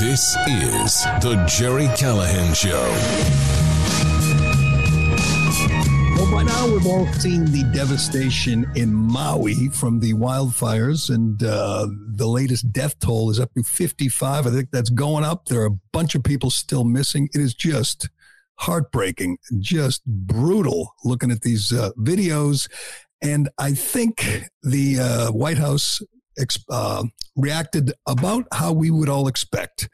This is The Gerry Callahan Show. Well, by now we've all seen the devastation in Maui from the wildfires, and uh, the latest death toll is up to 55. I think that's going up. There are a bunch of people still missing. It is just heartbreaking, just brutal looking at these uh, videos. And I think the uh, White House uh, reacted about how we would all expect.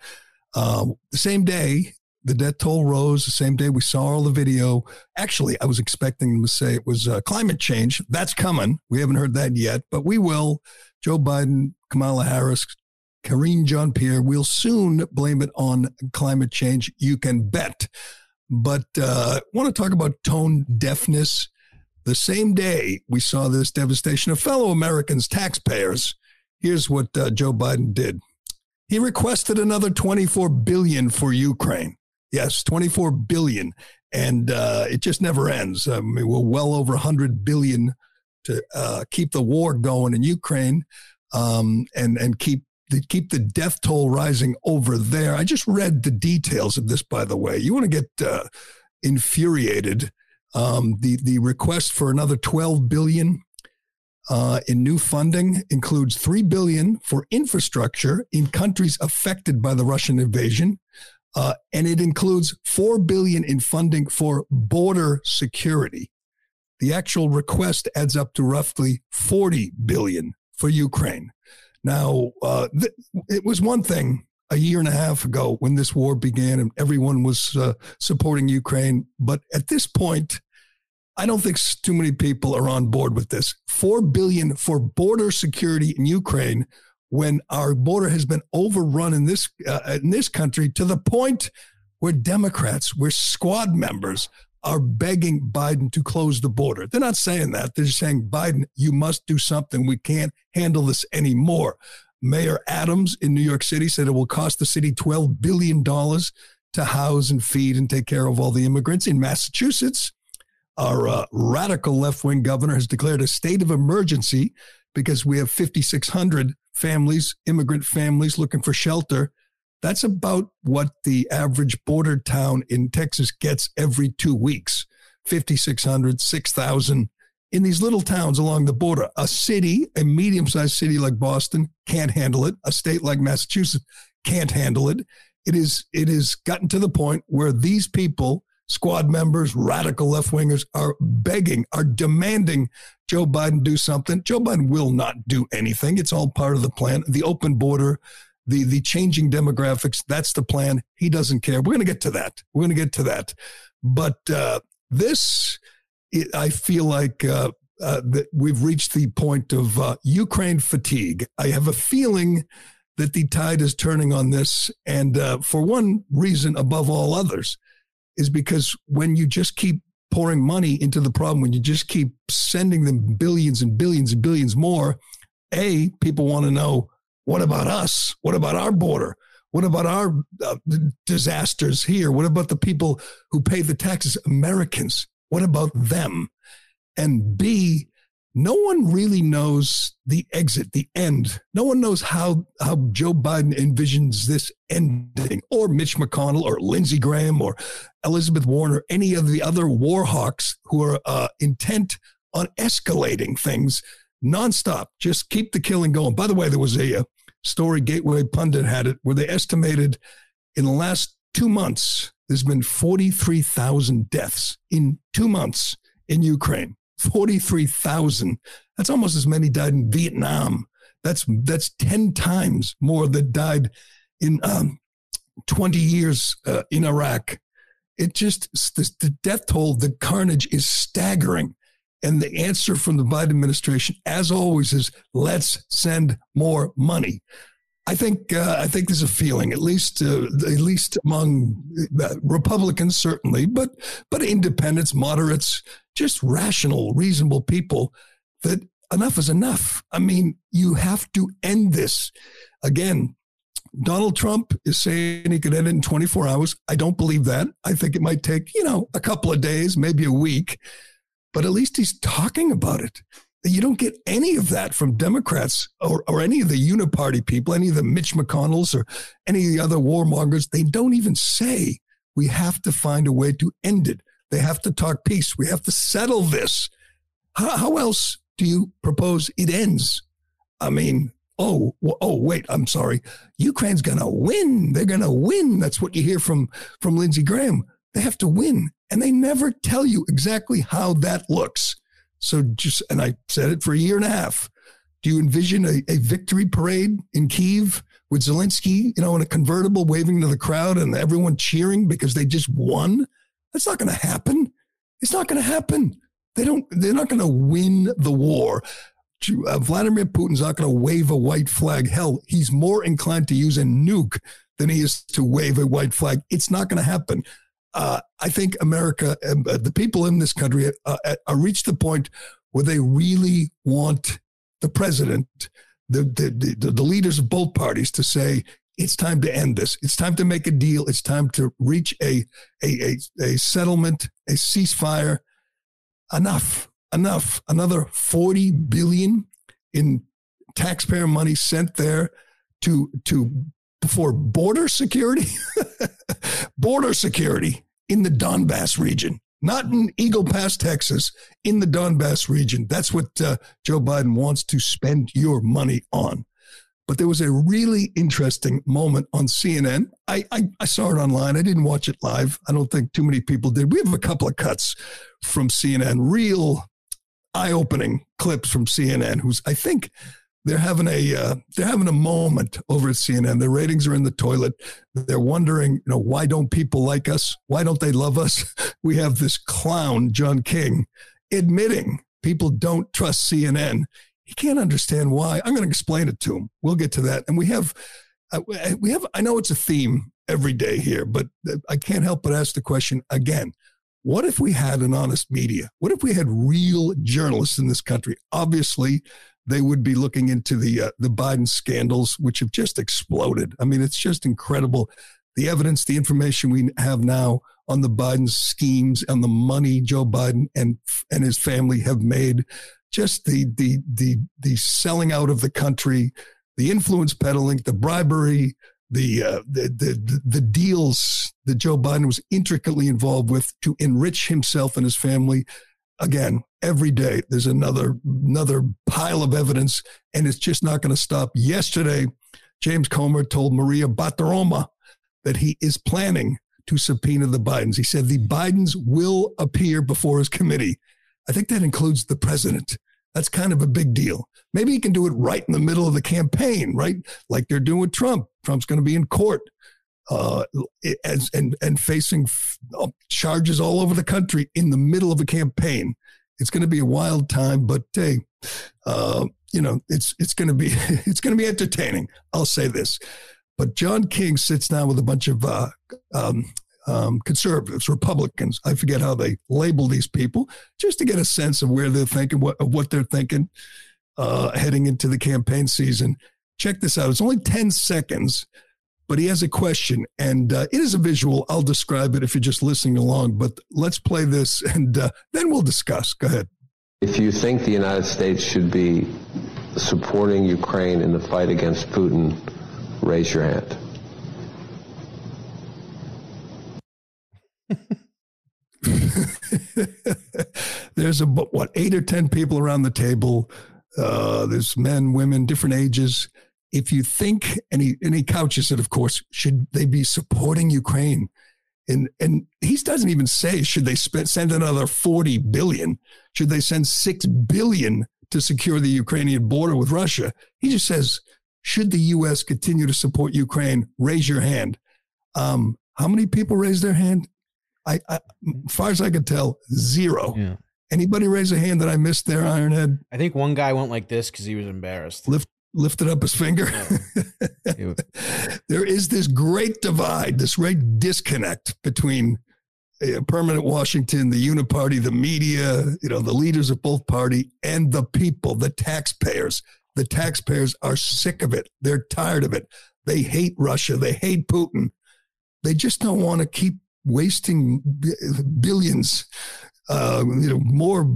Uh, the same day, the death toll rose. The same day we saw all the video. Actually, I was expecting them to say it was uh, climate change. That's coming. We haven't heard that yet, but we will. Joe Biden, Kamala Harris, Karine Jean Pierre will soon blame it on climate change. You can bet. But uh, want to talk about tone deafness. The same day we saw this devastation of fellow Americans, taxpayers, Here's what uh, Joe Biden did. He requested another 24 billion for Ukraine. Yes, 24 billion, and uh, it just never ends. I mean, we're well over 100 billion to uh, keep the war going in Ukraine, um, and and keep the, keep the death toll rising over there. I just read the details of this, by the way. You want to get uh, infuriated? Um, the the request for another 12 billion uh, in new funding includes three billion for infrastructure in countries affected by the Russian invasion, uh, and it includes four billion in funding for border security. The actual request adds up to roughly forty billion for Ukraine. Now, uh, th- it was one thing a year and a half ago when this war began and everyone was uh, supporting Ukraine, but at this point, I don't think too many people are on board with this. Four billion for border security in Ukraine when our border has been overrun in this uh, in this country to the point where Democrats, where squad members are begging Biden to close the border. They're not saying that. They're just saying, Biden, you must do something. We can't handle this anymore. Mayor Adams in New York City said it will cost the city $12 billion to house and feed and take care of all the immigrants. In Massachusetts, our uh, radical left wing governor has declared a state of emergency because we have 5,600 families, immigrant families looking for shelter. That's about what the average border town in Texas gets every two weeks 5,600, 6,000 in these little towns along the border. A city, a medium sized city like Boston, can't handle it. A state like Massachusetts can't handle it. It is it has gotten to the point where these people squad members, radical left wingers are begging, are demanding Joe Biden do something. Joe Biden will not do anything. It's all part of the plan. The open border, the the changing demographics, that's the plan. He doesn't care. We're going to get to that. We're going to get to that. But uh, this, it, I feel like uh, uh, that we've reached the point of uh, Ukraine fatigue. I have a feeling that the tide is turning on this, and uh, for one reason above all others is because when you just keep pouring money into the problem, when you just keep sending them billions and billions and billions more, A, people want to know what about us? What about our border? What about our uh, disasters here? What about the people who pay the taxes? Americans. What about them? And B, no one really knows the exit, the end. No one knows how, how Joe Biden envisions this ending, or Mitch McConnell, or Lindsey Graham, or Elizabeth Warren, or any of the other war hawks who are uh, intent on escalating things nonstop. Just keep the killing going. By the way, there was a, a story Gateway Pundit had it where they estimated in the last two months, there's been 43,000 deaths in two months in Ukraine. 43,000. That's almost as many died in Vietnam. That's that's 10 times more that died in um, 20 years uh, in Iraq. It just, the, the death toll, the carnage is staggering. And the answer from the Biden administration, as always, is let's send more money. I think uh, I think there's a feeling, at least uh, at least among uh, Republicans, certainly, but but independents, moderates, just rational, reasonable people, that enough is enough. I mean, you have to end this. Again, Donald Trump is saying he could end it in 24 hours. I don't believe that. I think it might take you know a couple of days, maybe a week, but at least he's talking about it. You don't get any of that from Democrats or, or any of the uniparty people, any of the Mitch McConnells or any of the other warmongers. They don't even say we have to find a way to end it. They have to talk peace. We have to settle this. How, how else do you propose it ends? I mean, oh, oh, wait, I'm sorry. Ukraine's going to win. They're going to win. That's what you hear from, from Lindsey Graham. They have to win. And they never tell you exactly how that looks. So just, and I said it for a year and a half. Do you envision a, a victory parade in Kiev with Zelensky, you know, in a convertible waving to the crowd and everyone cheering because they just won? That's not going to happen. It's not going to happen. They don't, they're not going to win the war. Uh, Vladimir Putin's not going to wave a white flag. Hell, he's more inclined to use a nuke than he is to wave a white flag. It's not going to happen. Uh, I think America, uh, the people in this country, uh, are reached the point where they really want the president, the, the, the, the leaders of both parties, to say it's time to end this. It's time to make a deal. It's time to reach a a, a, a settlement, a ceasefire. Enough enough. Another 40 billion in taxpayer money sent there to to for border security, border security in the Donbass region, not in Eagle Pass, Texas, in the Donbass region. That's what uh, Joe Biden wants to spend your money on. But there was a really interesting moment on CNN. I, I, I, saw it online. I didn't watch it live. I don't think too many people did. We have a couple of cuts from CNN, real eye-opening clips from CNN. Who's I think they're having a uh, they're having a moment over at CNN. Their ratings are in the toilet. They're wondering, you know, why don't people like us? Why don't they love us? We have this clown, John King, admitting people don't trust CNN. He can't understand why. I'm going to explain it to him. We'll get to that. And we have uh, we have I know it's a theme every day here, but I can't help but ask the question again. What if we had an honest media? What if we had real journalists in this country? Obviously, they would be looking into the uh, the Biden scandals, which have just exploded. I mean, it's just incredible. The evidence, the information we have now on the Biden schemes and the money Joe Biden and and his family have made, just the the the the selling out of the country, the influence peddling, the bribery, the, uh, the, the the deals that Joe Biden was intricately involved with to enrich himself and his family. Again, every day there's another another pile of evidence, and it's just not going to stop. Yesterday, James Comer told Maria Bartiromo that he is planning to subpoena the Bidens. He said the Bidens will appear before his committee. I think that includes the president. That's kind of a big deal. Maybe he can do it right in the middle of the campaign, right? Like they're doing with Trump. Trump's going to be in court uh, and, and, and facing uh, charges all over the country in the middle of a campaign. It's going to be a wild time, but hey, uh, you know, it's it's going to be it's going to be entertaining. I'll say this. But John King sits down with a bunch of uh, um, um, conservatives, Republicans. I forget how they label these people, just to get a sense of where they're thinking, what, of what they're thinking uh, heading into the campaign season. Check this out. It's only 10 seconds, but he has a question, and uh, it is a visual. I'll describe it if you're just listening along, but let's play this and uh, then we'll discuss. Go ahead. If you think the United States should be supporting Ukraine in the fight against Putin, raise your hand. there's a what eight or ten people around the table. Uh, there's men, women, different ages. If you think, and he couches it, of course, should they be supporting Ukraine? And and he doesn't even say should they spend, send another forty billion? Should they send six billion to secure the Ukrainian border with Russia? He just says, should the U.S. continue to support Ukraine? Raise your hand. Um, how many people raised their hand? I, I, as far as I could tell, zero. Yeah. Anybody raise a hand that I missed there, Ironhead? I think one guy went like this because he was embarrassed. Lift, lifted up his finger. Yeah. there is this great divide, this great disconnect between a permanent Washington, the uniparty, the media, you know, the leaders of both party, and the people, the taxpayers. The taxpayers are sick of it. They're tired of it. They hate Russia. They hate Putin. They just don't want to keep wasting billions uh, you know, more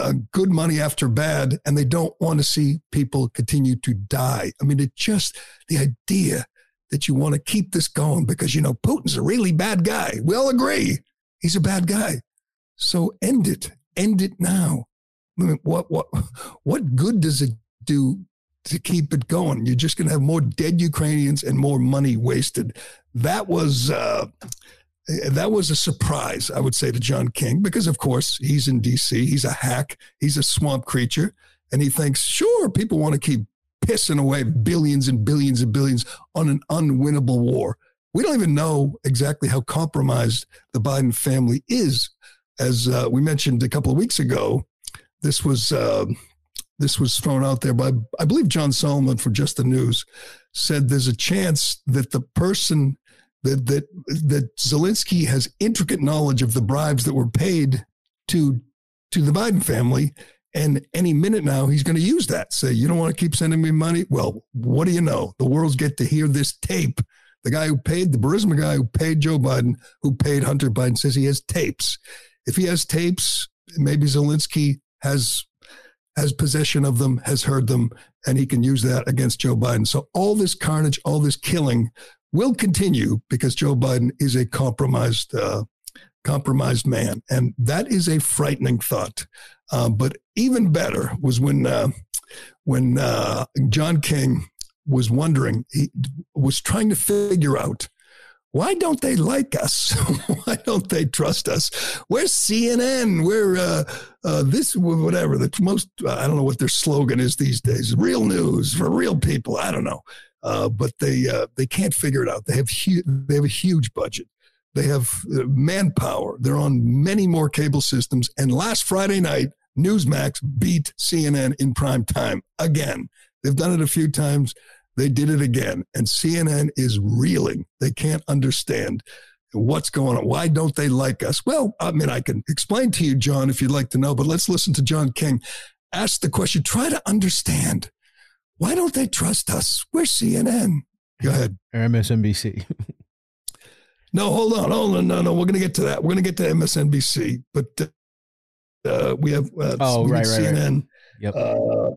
uh, good money after bad, and they don't want to see people continue to die. I mean, it just the idea that you want to keep this going because you know Putin's a really bad guy. We all agree he's a bad guy. So end it. End it now. I mean, what what what good does it do to keep it going? You're just going to have more dead Ukrainians and more money wasted. That was uh, that was a surprise, I would say, to John King because, of course, he's in D.C. He's a hack. He's a swamp creature, and he thinks, sure, people want to keep pissing away billions and billions and billions on an unwinnable war. We don't even know exactly how compromised the Biden family is. As uh, we mentioned a couple of weeks ago, this was uh, this was thrown out there by I believe John Solomon for Just the News said there's a chance that the person that that that Zelensky has intricate knowledge of the bribes that were paid to to the Biden family. And any minute now, he's going to use that. Say, you don't want to keep sending me money? Well, what do you know? The world's get to hear this tape. The guy who paid, the Burisma guy who paid Joe Biden, who paid Hunter Biden, says he has tapes. If he has tapes, maybe Zelensky has has possession of them, has heard them, and he can use that against Joe Biden. So all this carnage, all this killing will continue because Joe Biden is a compromised uh, compromised man, and that is a frightening thought. Uh, but even better was when uh, when uh, John King was wondering, he was trying to figure out why don't they like us? why don't they trust us? We're CNN. We're uh, uh, this, whatever. The most, I don't know what their slogan is these days. Real news for real people. I don't know. Uh, but they uh, they can't figure it out. They have hu- they have a huge budget. They have uh, manpower. They're on many more cable systems. And last Friday night, Newsmax beat CNN in prime time again. They've done it a few times. They did it again. And CNN is reeling. They can't understand what's going on. Why don't they like us? Well, I mean, I can explain to you, John, if you'd like to know, but let's listen to John King ask the question. Try to understand why don't they trust us? We're CNN. Go ahead. Or MSNBC. no, hold on. Hold on. No, no. We're going to get to that. We're going to get to MSNBC, but uh, we have uh, oh, right, right, CNN. Right. Yep. Uh,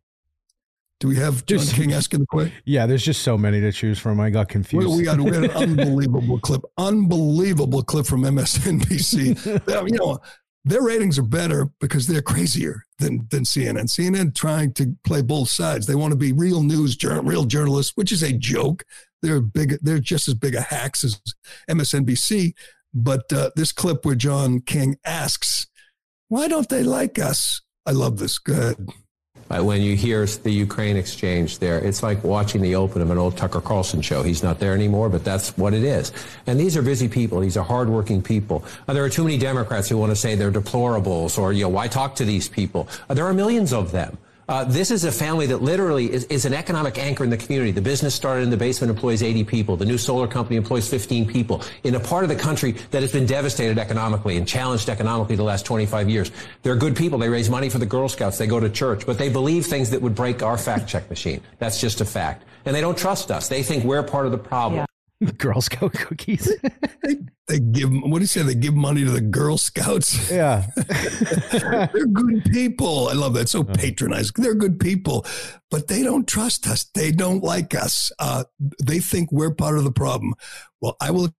do we have John just, King asking the question? Yeah, there's just so many to choose from. I got confused. We, we got, we got an unbelievable clip, unbelievable clip from MSNBC. you know, their ratings are better because they're crazier than than CNN. CNN trying to play both sides. They want to be real news, real journalists, which is a joke. They're big. They're just as big a hacks as MSNBC. But uh, this clip where John King asks, "Why don't they like us?" I love this. Go ahead. Uh, when you hear the Ukraine exchange there, it's like watching the open of an old Tucker Carlson show. He's not there anymore, but that's what it is. And these are busy people. These are hardworking people. Uh, there are too many Democrats who want to say they're deplorables or, you know, why talk to these people? Uh, there are millions of them. Uh, this is a family that literally is, is, an economic anchor in the community. The business started in the basement, employs 80 people. The new solar company employs 15 people in a part of the country that has been devastated economically and challenged economically the last 25 years. They're good people. They raise money for the Girl Scouts. They go to church, but they believe things that would break our fact check machine. That's just a fact. And they don't trust us. They think we're part of the problem. Yeah. Girl Scout cookies. they, they give what do you say? They give money to the Girl Scouts. Yeah, they're good people. I love that. So patronizing. They're good people, but they don't trust us. They don't like us. Uh, they think we're part of the problem. Well, I will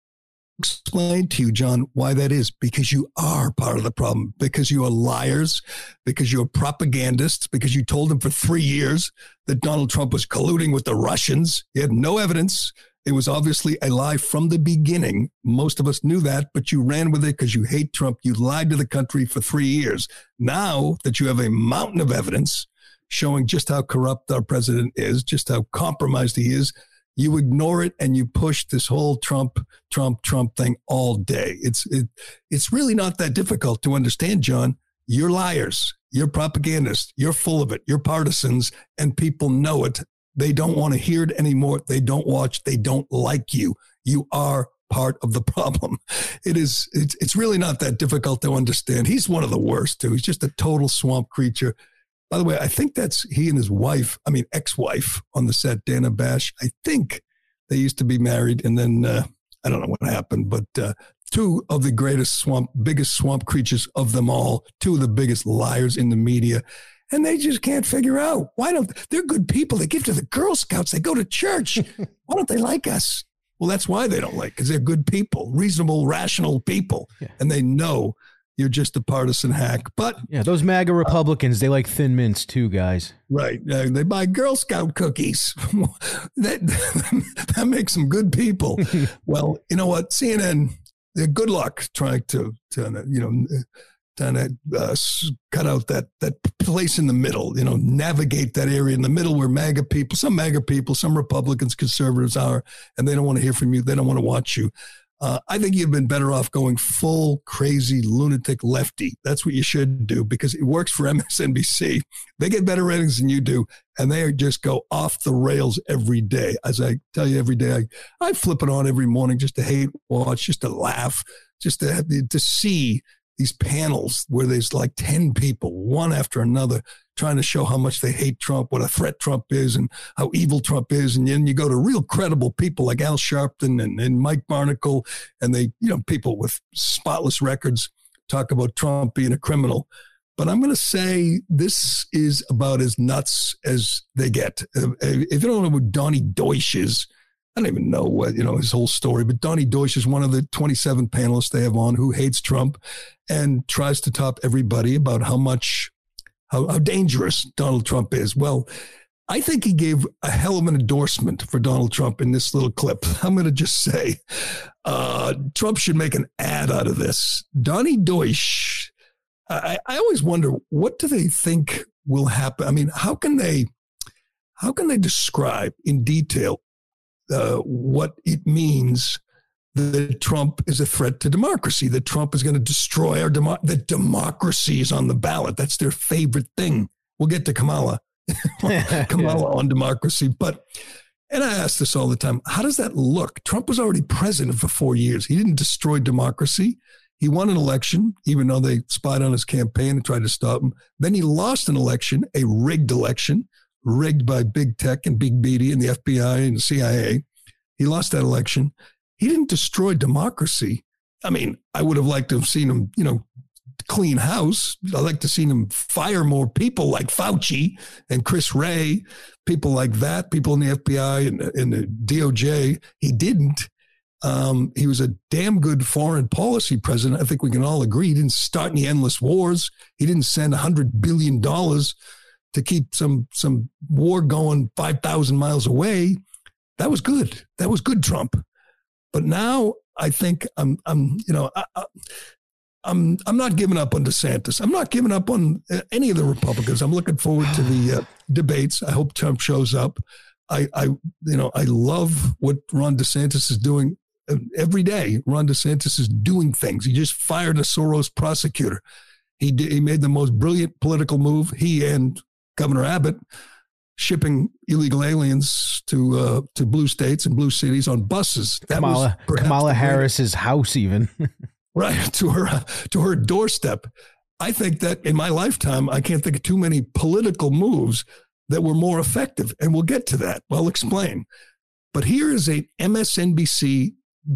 explain to you, John, why that is. Because you are part of the problem. Because you are liars. Because you're propagandists. Because you told them for three years that Donald Trump was colluding with the Russians. You had no evidence. It was obviously a lie from the beginning. Most of us knew that, but you ran with it because you hate Trump. You lied to the country for three years. Now that you have a mountain of evidence showing just how corrupt our president is, just how compromised he is, you ignore it and you push this whole Trump, Trump, Trump thing all day. It's it, it's really not that difficult to understand, John. You're liars. You're propagandists. You're full of it. You're partisans, and people know it. They don't want to hear it anymore. They don't watch. They don't like you. You are part of the problem. It is, it's, it's really not that difficult to understand. He's one of the worst too. He's just a total swamp creature. By the way, I think that's he and his wife, I mean, ex-wife on the set, Dana Bash. I think they used to be married and then, uh, I don't know what happened, but uh, two of the greatest swamp, biggest swamp creatures of them all, two of the biggest liars in the media. And they just can't figure out why don't they're good people. They give to the Girl Scouts. They go to church. why don't they like us? Well, that's why they don't like because they're good people, reasonable, rational people, yeah. and they know you're just a partisan hack. But yeah, those MAGA Republicans, uh, they like thin mints too, guys. Right. Uh, they buy Girl Scout cookies. that that makes them good people. well, you know what? CNN, good luck trying to, to you know, trying to uh, cut out that that place in the middle. You know, navigate that area in the middle where MAGA people, some MAGA people, some Republicans, conservatives are, and they don't want to hear from you. They don't want to watch you. Uh, I think you've been better off going full crazy lunatic lefty. That's what you should do because it works for MSNBC. They get better ratings than you do, and they just go off the rails every day. As I tell you every day, I, I flip it on every morning just to hate watch, just to laugh, just to to see these panels where there's like 10 people, one after another, trying to show how much they hate Trump, what a threat Trump is, and how evil Trump is. And then you go to real credible people like Al Sharpton and, and Mike Barnicle, and they, you know, people with spotless records talk about Trump being a criminal. But I'm going to say this is about as nuts as they get. If you don't know who Donnie Deutsch is, I don't even know what, you know, his whole story, but Donnie Deutsch is one of the 27 panelists they have on who hates Trump and tries to top everybody about how much, how, how dangerous Donald Trump is. Well, I think he gave a hell of an endorsement for Donald Trump in this little clip. I'm going to just say uh, Trump should make an ad out of this. Donnie Deutsch, I, I always wonder what do they think will happen? I mean, how can they how can they describe in detail uh, what it means that Trump is a threat to democracy, that Trump is going to destroy our demo- that democracy is on the ballot. That's their favorite thing. We'll get to Kamala, Kamala on democracy, but. And I ask this all the time. How does that look? Trump was already president for four years. He didn't destroy democracy. He won an election, even though they spied on his campaign and tried to stop him. Then he lost an election, a rigged election rigged by big tech and big BD and the FBI and the CIA. He lost that election. He didn't destroy democracy. I mean, I would have liked to have seen him, you know, clean house. I'd like to see him fire more people like Fauci and Chris Wray, people like that, people in the FBI and, and the DOJ. He didn't. Um, he was a damn good foreign policy president. I think we can all agree. He didn't start any endless wars. He didn't send $100 billion to keep some some war going 5000 miles away that was good that was good trump but now i think i'm i'm you know I, I, I'm I'm not giving up on DeSantis. I'm not giving up on uh, any of the Republicans. I'm looking forward to the uh, debates. I hope Trump shows up. I, I you know I love what Ron DeSantis is doing uh, every day. Ron DeSantis is doing things. He just fired a Soros prosecutor. He did, he made the most brilliant political move. He and Governor Abbott shipping illegal aliens to uh, to blue states and blue cities on buses. That Kamala, Kamala Harris's house, even right to her to her doorstep. I think that in my lifetime, I can't think of too many political moves that were more effective, and we'll get to that. I'll explain. But here is a MSNBC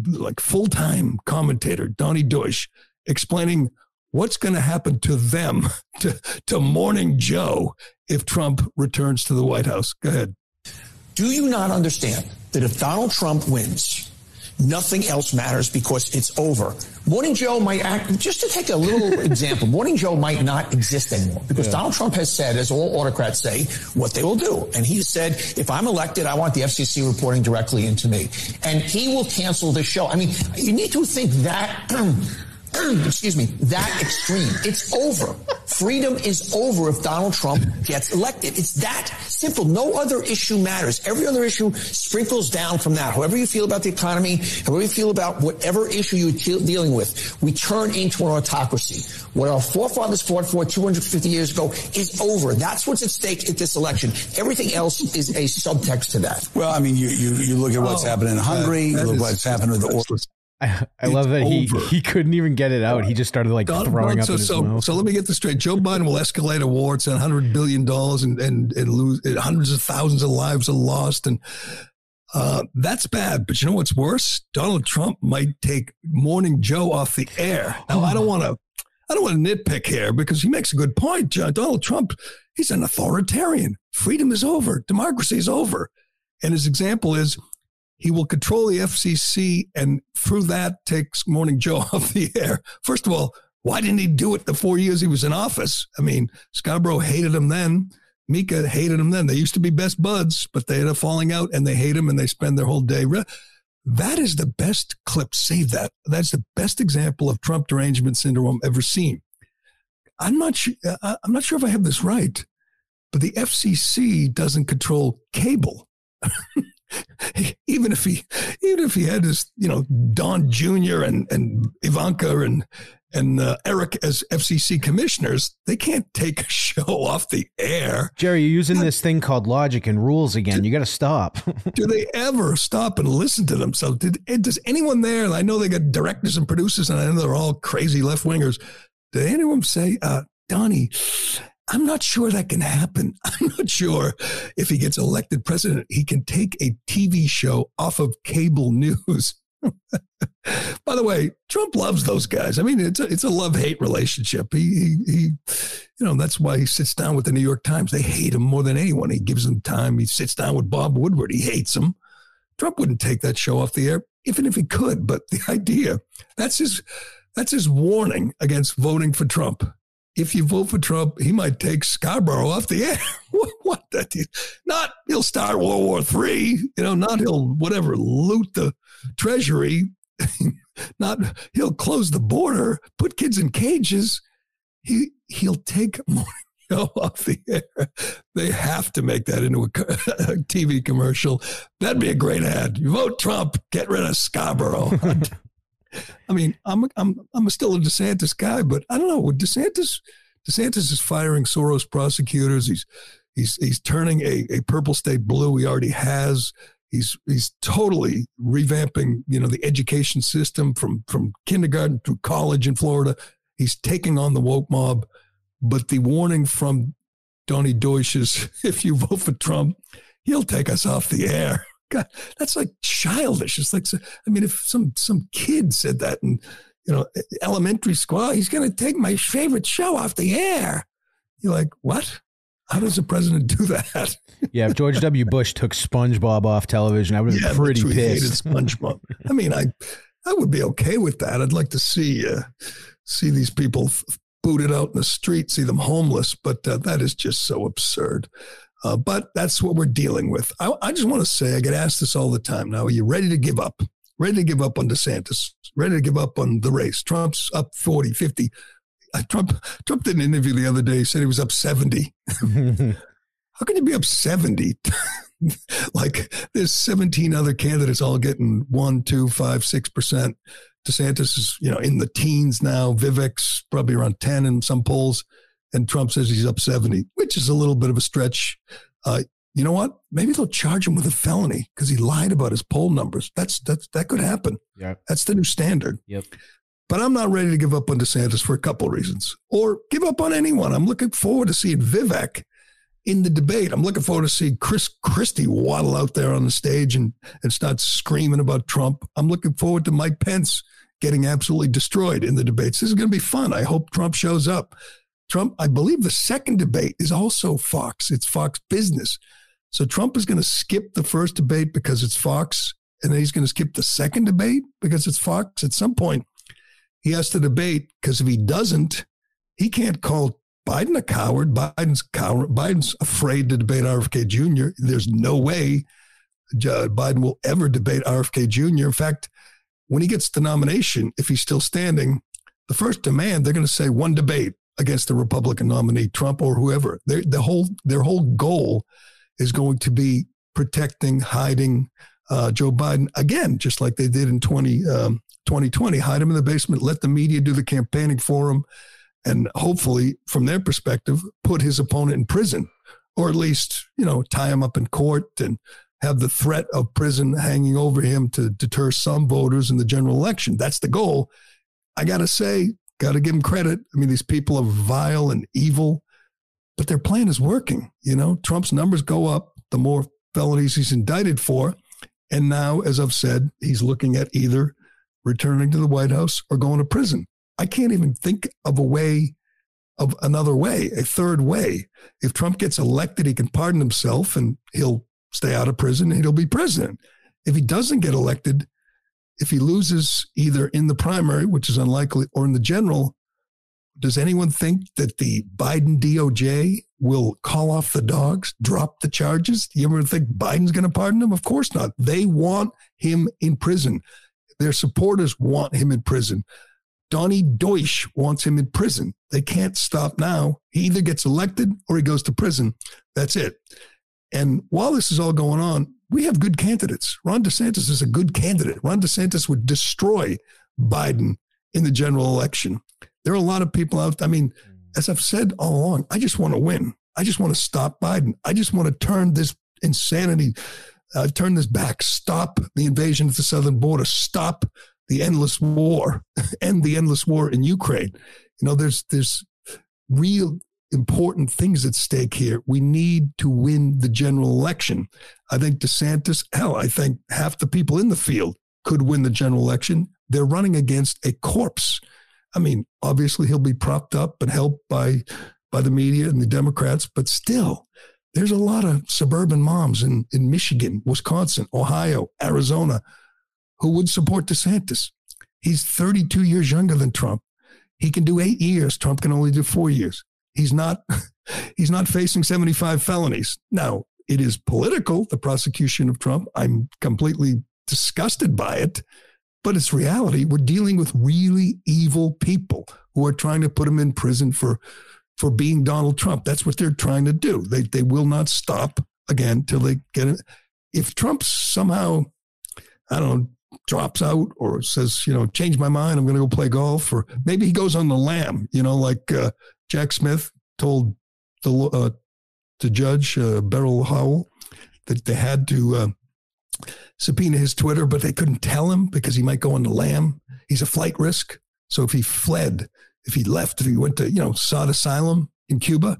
like full time commentator, Donnie Deutsch, explaining what's going to happen to them, to, to Morning Joe, if Trump returns to the White House? Go ahead. Do you not understand that if Donald Trump wins, nothing else matters because it's over. Morning Joe might act, just to take a little example, Morning Joe might not exist anymore because yeah. Donald Trump has said, as all autocrats say, what they will do. And he said, if I'm elected, I want the FCC reporting directly into me. And he will cancel the show. I mean, you need to think that excuse me, that extreme. It's over. Freedom is over if Donald Trump gets elected. It's that simple. No other issue matters. Every other issue sprinkles down from that. However you feel about the economy, however you feel about whatever issue you're dealing with, we turn into an autocracy. What our forefathers fought for 250 years ago is over. That's what's at stake at this election. Everything else is a subtext to that. Well, I mean, you you, you look at what's oh, happening in Hungary, you look at what's happened with the I, I love that he he couldn't even get it out. He just started like Don, throwing so, up in his so, mouth. So let me get this straight. Joe Biden will escalate a war, send hundred billion dollars, and and and lose hundreds of thousands of lives are lost, and Uh, that's bad. But you know what's worse? Donald Trump might take Morning Joe off the air. Now, I don't want to. I don't want to nitpick here because he makes a good point. Donald Trump, he's an authoritarian. Freedom is over. Democracy is over. And his example is he will control the FCC and through that takes Morning Joe off the air. First of all, why didn't he do it the four years he was in office? I mean, Scarborough hated him then. Mika hated him then. They used to be best buds, but they had a falling out and they hate him and they spend their whole day. That is the best clip. Save that. That's the best example of Trump derangement syndrome ever seen. I'm not sure. Uh, I'm not sure if I have this right, but the FCC doesn't control cable. even if he, even if he had his, you know, Don Jr. and and Ivanka and and uh, Eric as FCC commissioners, they can't take a show off the air. Gerry, you're using this thing called logic and rules again. Do, you got to stop. do they ever stop and listen to themselves? Did, does anyone there, I know they got directors and producers, and I know they're all crazy left wingers. Did anyone say, uh, Donnie, I'm not sure that can happen. I'm not sure if he gets elected president, he can take a TV show off of cable news By the way, Trump loves those guys. I mean, it's a, it's a love hate relationship. He, he, he, you know, that's why he sits down with the New York Times. They hate him more than anyone. He gives them time. He sits down with Bob Woodward. He hates him. Trump wouldn't take that show off the air, even if he could. But the idea that's his that's his warning against voting for Trump. If you vote for Trump, he might take Scarborough off the air. what, what? Not he'll start World War Three. You know, not he'll whatever loot the Treasury, not he'll close the border, put kids in cages. He he'll take more off the air. They have to make that into a, a, TV commercial. That'd be a great ad. You vote Trump, get rid of Scarborough. I mean, I'm I'm I'm still a DeSantis guy, but I don't know. DeSantis, DeSantis is firing Soros prosecutors. He's he's he's turning a, a purple state blue. He already has. He's he's totally revamping, you know, the education system from from kindergarten through college in Florida. He's taking on the woke mob, but the warning from Donnie Deutsch is if you vote for Trump, he'll take us off the air. God, that's like childish. It's like I mean, if some some kid said that in you know elementary school, he's going to take my favorite show off the air. You're like, what? How does the president do that? yeah, if George W. Bush took SpongeBob off television, I would have yeah, been pretty pissed. SpongeBob. I mean, I I would be okay with that. I'd like to see uh, see these people booted out in the street, see them homeless, but uh, that is just so absurd. Uh, but that's what we're dealing with. I, I just want to say, I get asked this all the time. Now, are you ready to give up? Ready to give up on DeSantis? Ready to give up on the race? Trump's up 40, 50. Uh, Trump Trump did an interview the other day. He said he was up seventy. How can you be up seventy? like there's 17 other candidates all getting one, two, five, six percent. DeSantis is you know in the teens now. Vivek's probably around 10 in some polls, and Trump says he's up 70, which is a little bit of a stretch. Uh, you know what? Maybe they'll charge him with a felony because he lied about his poll numbers. That's that's that could happen. Yeah, that's the new standard. Yep. But I'm not ready to give up on DeSantis for a couple of reasons, or give up on anyone. I'm looking forward to seeing Vivek in the debate. I'm looking forward to seeing Chris Christie waddle out there on the stage and, and start screaming about Trump. I'm looking forward to Mike Pence getting absolutely destroyed in the debates. This is going to be fun. I hope Trump shows up. Trump, I believe the second debate is also Fox. It's Fox Business. So Trump is going to skip the first debate because it's Fox, and then he's going to skip the second debate because it's Fox. At some point, he has to debate because if he doesn't, he can't call Biden a coward. Biden's coward. Biden's afraid to debate RFK Jr. There's no way Biden will ever debate RFK Jr. In fact, when he gets the nomination, if he's still standing, the first demand they're going to say one debate against the Republican nominee, Trump or whoever. Their the whole their whole goal is going to be protecting, hiding uh, Joe Biden again, just like they did in 20, um, 2020. Hide him in the basement, let the media do the campaigning for him, and hopefully, from their perspective, put his opponent in prison, or at least you know tie him up in court and have the threat of prison hanging over him to deter some voters in the general election. That's the goal. I got to say, got to give him credit. I mean, these people are vile and evil, but their plan is working. You know, Trump's numbers go up the more felonies he's indicted for. And now, as I've said, he's looking at either returning to the White House or going to prison. I can't even think of a way, of another way, a third way. If Trump gets elected, he can pardon himself and he'll stay out of prison and he'll be president. If he doesn't get elected, if he loses either in the primary, which is unlikely, or in the general, does anyone think that the Biden DOJ will call off the dogs, drop the charges? Do you ever think Biden's going to pardon him? Of course not. They want him in prison. Their supporters want him in prison. Donnie Deutsch wants him in prison. They can't stop now. He either gets elected or he goes to prison. That's it. And while this is all going on, we have good candidates. Ron DeSantis is a good candidate. Ron DeSantis would destroy Biden in the general election. There are a lot of people out. I mean, as I've said all along, I just want to win. I just want to stop Biden. I just want to turn this insanity, uh, turn this back, stop the invasion of the southern border, stop the endless war, end the endless war in Ukraine. You know, there's there's real important things at stake here. We need to win the general election. I think DeSantis, hell, I think half the people in the field could win the general election. They're running against a corpse. I mean, obviously he'll be propped up and helped by by the media and the Democrats, but still, there's a lot of suburban moms in, in Michigan, Wisconsin, Ohio, Arizona who would support DeSantis. He's 32 years younger than Trump. He can do eight years. Trump can only do four years. He's not he's not facing 75 felonies. Now, it is political, the prosecution of Trump. I'm completely disgusted by it but it's reality. We're dealing with really evil people who are trying to put him in prison for for being Donald Trump. That's what they're trying to do. They they will not stop again till they get it. If Trump somehow, I don't know, drops out or says, you know, change my mind, I'm going to go play golf, or maybe he goes on the lam, you know, like uh, Jack Smith told the uh, the judge uh, Beryl Howell that they had to uh, subpoena his Twitter, but they couldn't tell him because he might go on the lam. He's a flight risk. So if he fled, if he left, if he went to, you know, sought asylum in Cuba,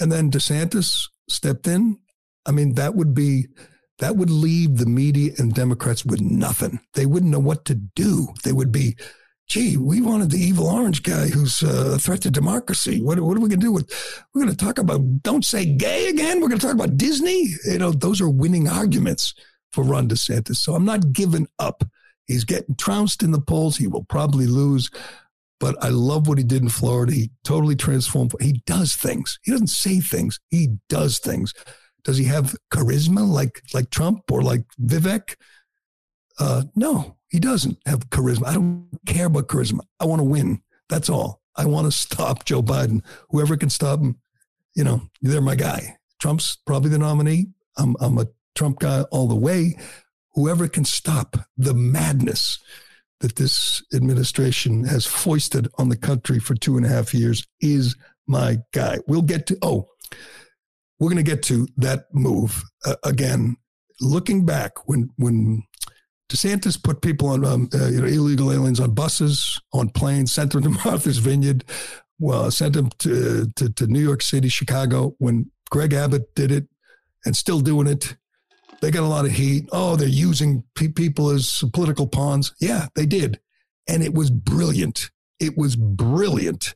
and then DeSantis stepped in, I mean, that would be that would leave the media and Democrats with nothing. They wouldn't know what to do. They would be, gee, we wanted the evil orange guy who's uh, a threat to democracy. What, what are we going to do with? We're going to talk about don't say gay again. We're going to talk about Disney. You know, those are winning arguments for Ron DeSantis. So I'm not giving up. He's getting trounced in the polls. He will probably lose. But I love what he did in Florida. He totally transformed. He does things. He doesn't say things. He does things. Does he have charisma like like Trump or like Vivek? Uh, no, he doesn't have charisma. I don't care about charisma. I want to win. That's all. I want to stop Joe Biden. Whoever can stop him, you know, they're my guy. Trump's probably the nominee. I'm, I'm a Trump guy all the way. Whoever can stop the madness that this administration has foisted on the country for two and a half years is my guy. We'll get to, oh, we're going to get to that move uh, again. Looking back, when when DeSantis put people on um, uh, you know illegal aliens on buses, on planes, sent them to Martha's Vineyard, well, sent them to, to, to New York City, Chicago. When Greg Abbott did it, and still doing it, they got a lot of heat. Oh, they're using pe- people as political pawns. Yeah, they did. And it was brilliant. It was brilliant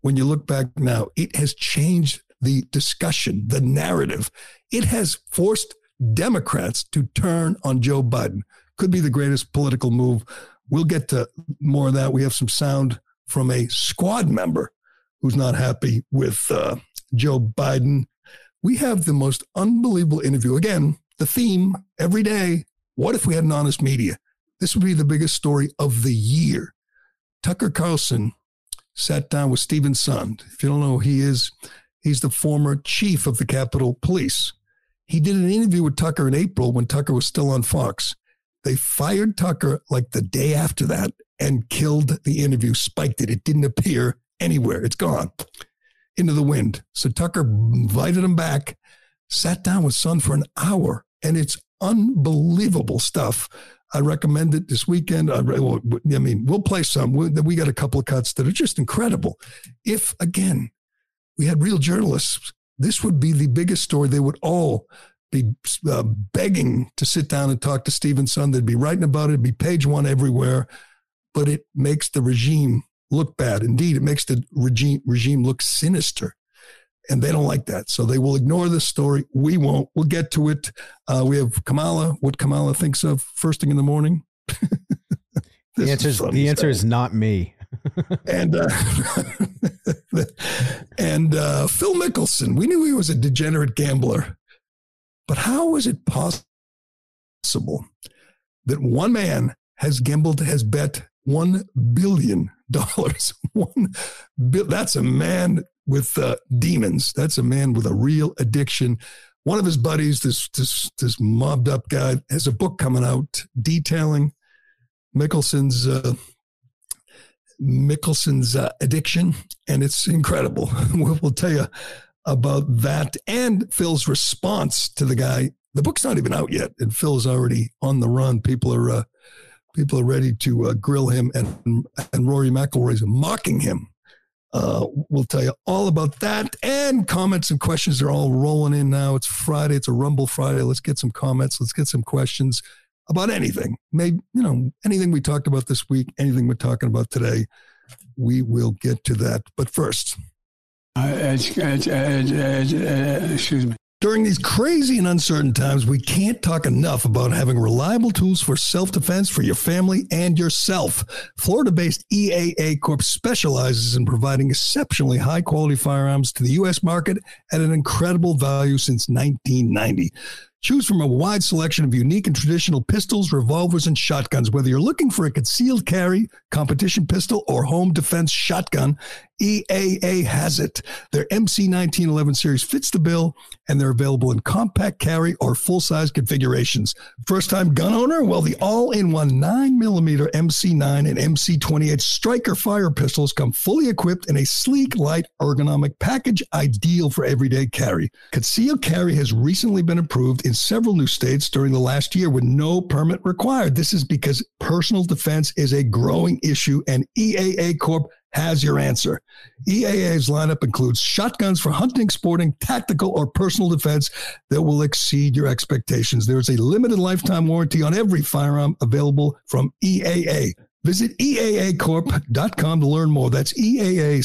when you look back now. It has changed the discussion, the narrative. It has forced Democrats to turn on Joe Biden. Could be the greatest political move. We'll get to more of that. We have some sound from a squad member who's not happy with uh, Joe Biden. We have the most unbelievable interview. Again, the theme every day. What if we had an honest media? This would be the biggest story of the year. Tucker Carlson sat down with Steven Sund. If you don't know who he is, he's the former chief of the Capitol Police. He did an interview with Tucker in April when Tucker was still on Fox. They fired Tucker like the day after that and killed the interview, spiked it. It didn't appear anywhere. It's gone into the wind. So Tucker invited him back sat down with Sund for an hour, and it's unbelievable stuff. I recommend it this weekend. I, I mean, we'll play some. We, we got a couple of cuts that are just incredible. If, again, we had real journalists, this would be the biggest story. They would all be uh, begging to sit down and talk to Steven Sund. They'd be writing about it. It'd be page one everywhere. But it makes the regime look bad. Indeed, it makes the regime regime look sinister. And they don't like that. So they will ignore this story. We won't. We'll get to it. Uh, we have Kamala, what Kamala thinks of first thing in the morning. the answer is, the answer is not me. and uh, and uh, Phil Mickelson, we knew he was a degenerate gambler, but how is it possible that one man has gambled, has bet one billion dollars. One, that's a man with uh, demons. That's a man with a real addiction. One of his buddies, this this this mobbed up guy, has a book coming out detailing Mickelson's uh, Mickelson's uh, addiction, and it's incredible. we'll tell you about that and Phil's response to the guy. The book's not even out yet, and Phil's already on the run. People are uh, people are ready to uh, grill him, and and Rory McIlroy's mocking him. Uh, we'll tell you all about that and comments and questions are all rolling in now. It's Friday. It's a Rumble Friday. Let's get some comments. Let's get some questions about anything. Maybe you know anything we talked about this week, anything we're talking about today. We will get to that. But first, excuse me. During these crazy and uncertain times, we can't talk enough about having reliable tools for self defense for your family and yourself. Florida based EAA Corp specializes in providing exceptionally high quality firearms to the U.S. market at an incredible value since 1990. Choose from a wide selection of unique and traditional pistols, revolvers, and shotguns. Whether you're looking for a concealed carry, competition pistol, or home defense shotgun, EAA has it. Their MC1911 series fits the bill, and they're available in compact carry or full size configurations. First time gun owner? Well, the all in one 9mm MC9 and MC28 striker fire pistols come fully equipped in a sleek, light, ergonomic package, ideal for everyday carry. Concealed carry has recently been approved in several new states during the last year with no permit required. This is because personal defense is a growing issue, and EAA Corp has your answer. EAA's lineup includes shotguns for hunting, sporting, tactical, or personal defense that will exceed your expectations. There is a limited lifetime warranty on every firearm available from EAA. Visit EAAcorp.com to learn more. That's EAACORP.com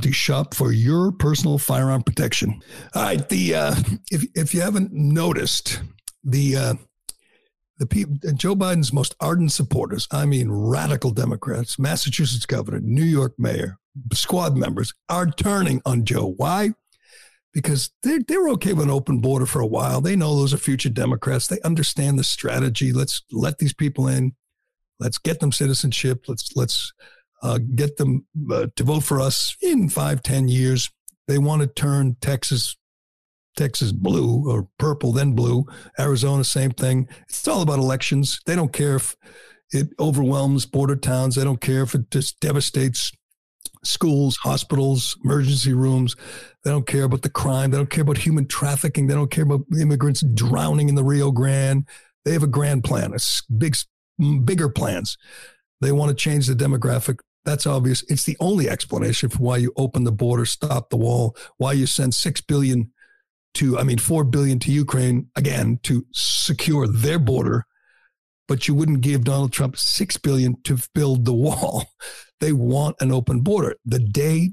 to shop for your personal firearm protection. All right. The, uh, if, if you haven't noticed, the, uh, the people, Joe Biden's most ardent supporters, I mean radical Democrats, Massachusetts governor, New York mayor, squad members are turning on Joe. Why? Because they're, they're okay with an open border for a while. They know those are future Democrats. They understand the strategy. Let's let these people in. Let's get them citizenship. Let's let's uh, get them uh, to vote for us in five, ten years. They want to turn Texas Texas blue or purple, then blue. Arizona, same thing. It's all about elections. They don't care if it overwhelms border towns. They don't care if it just devastates schools, hospitals, emergency rooms. They don't care about the crime. They don't care about human trafficking. They don't care about immigrants drowning in the Rio Grande. They have a grand plan, a big, bigger plans. They want to change the demographic. That's obvious. It's the only explanation for why you open the border, stop the wall, why you send six billion to, I mean, four billion to Ukraine again to secure their border, but you wouldn't give Donald Trump six billion to build the wall. They want an open border. The day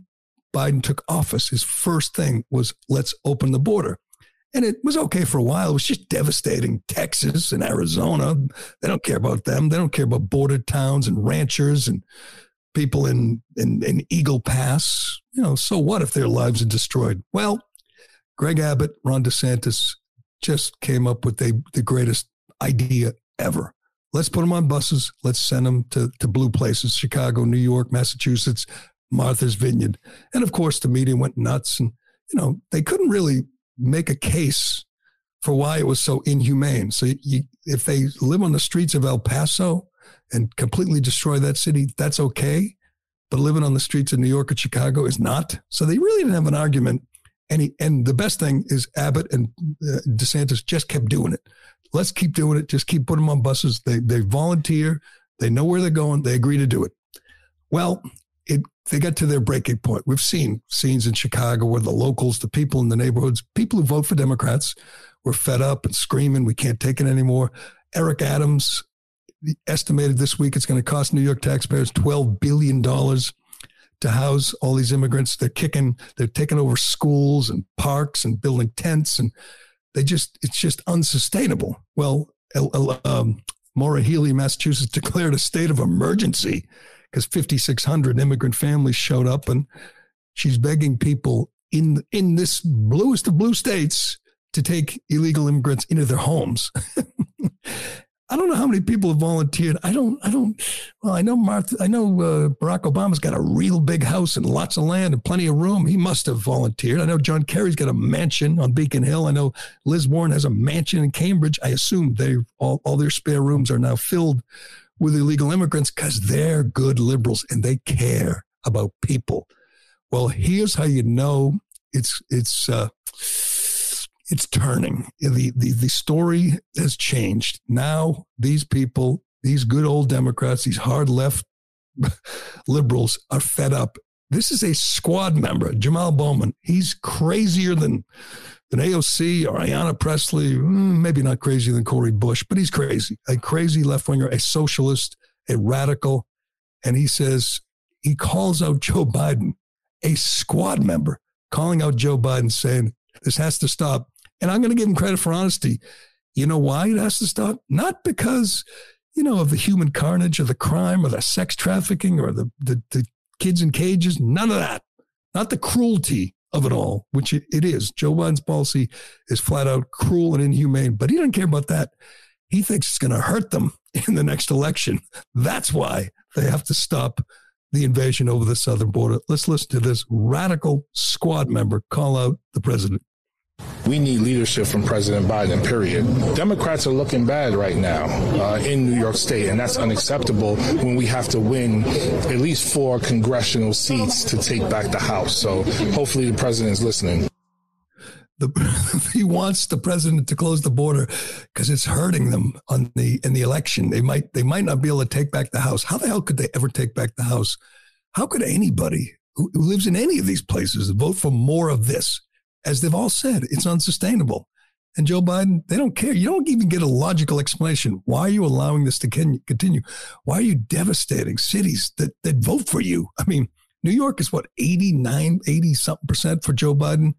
Biden took office, his first thing was let's open the border. And it was okay for a while. It was just devastating. Texas and Arizona, they don't care about them. They don't care about border towns and ranchers and people in, in, in Eagle Pass. You know, so what if their lives are destroyed? Well, Greg Abbott, Ron DeSantis just came up with the, the greatest idea ever. Let's put them on buses. Let's send them to, to blue places Chicago, New York, Massachusetts, Martha's Vineyard. And of course, the media went nuts. And, you know, they couldn't really make a case for why it was so inhumane. So you, if they live on the streets of El Paso and completely destroy that city, that's okay. But living on the streets of New York or Chicago is not. So they really didn't have an argument and he, and the best thing is Abbott and uh, DeSantis just kept doing it. Let's keep doing it. Just keep putting them on buses. They they volunteer. They know where they're going. They agree to do it. Well, it they got to their breaking point. We've seen scenes in Chicago where the locals, the people in the neighborhoods, people who vote for Democrats were fed up and screaming, we can't take it anymore. Eric Adams estimated this week it's going to cost New York taxpayers $12 billion to house all these immigrants. They're kicking, they're taking over schools and parks and building tents, and they just, it's just unsustainable. Well, um, Maura Healey, Massachusetts, declared a state of emergency because 5,600 immigrant families showed up, and she's begging people in in this bluest of blue states to take illegal immigrants into their homes. I don't know how many people have volunteered. I don't. I don't. Well, I know Martha. I know uh, Barack Obama's got a real big house and lots of land and plenty of room. He must have volunteered. I know John Kerry's got a mansion on Beacon Hill. I know Liz Warren has a mansion in Cambridge. I assume they all all their spare rooms are now filled with illegal immigrants because they're good liberals and they care about people. Well, here's how you know it's it's. Uh, it's turning. The, the, the story has changed. Now, these people, these good old Democrats, these hard left liberals are fed up. This is a squad member, Jamal Bowman. He's crazier than, than AOC or Ayanna Pressley, mm, maybe not crazier than Cori Bush, but he's crazy. A crazy left winger, a socialist, a radical. And he says, he calls out Joe Biden, a squad member, calling out Joe Biden, saying, this has to stop. And I'm going to give him credit for honesty. You know why it has to stop? Not because, you know, of the human carnage or the crime or the sex trafficking or the, the, the kids in cages. None of that. Not the cruelty of it all, which it, it is. Joe Biden's policy is flat out cruel and inhumane, but he doesn't care about that. He thinks it's going to hurt them in the next election. That's why they have to stop the invasion over the southern border. Let's listen to this radical squad member call out the president. We need leadership from President Biden, period. Democrats are looking bad right now uh, in New York State, and that's unacceptable when we have to win at least four congressional seats to take back the House. So hopefully the president is listening. The, he wants the president to close the border because it's hurting them on the in the election. They might they might not be able to take back the House. How the hell could they ever take back the House? How could anybody who, who lives in any of these places vote for more of this? As they've all said, it's unsustainable. And Joe Biden, they don't care. You don't even get a logical explanation. Why are you allowing this to continue? Why are you devastating cities that, that vote for you? I mean, New York is what, 89, 80 something percent for Joe Biden?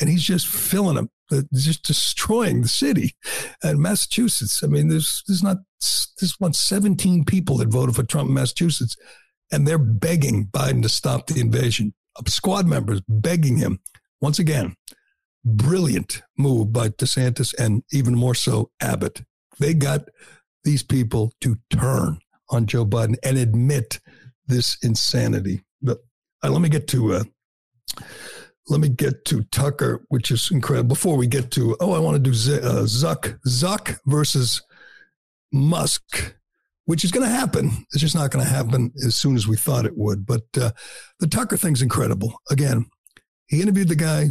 And he's just filling them, just destroying the city. And Massachusetts, I mean, there's, there's not, there's one 17 people that voted for Trump in Massachusetts, and they're begging Biden to stop the invasion. Squad members begging him once again, brilliant move by DeSantis and even more so Abbott. They got these people to turn on Joe Biden and admit this insanity. But uh, let me get to uh, let me get to Tucker, which is incredible. Before we get to oh, I want to do Z- uh, Zuck Zuck versus Musk, which is going to happen. It's just not going to happen as soon as we thought it would. But uh, the Tucker thing's incredible. Again, he interviewed the guy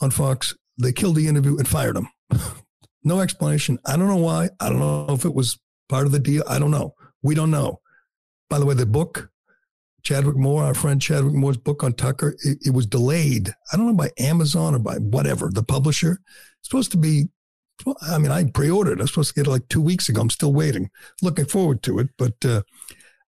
on Fox. They killed the interview and fired him. no explanation. I don't know why. I don't know if it was part of the deal. I don't know. We don't know. By the way, the book, Chadwick Moore, our friend Chadwick Moore's book on Tucker, it, it was delayed. I don't know by Amazon or by whatever, the publisher. It's supposed to be I mean, I pre-ordered. I was supposed to get it like two weeks ago. I'm still waiting. Looking forward to it, but uh,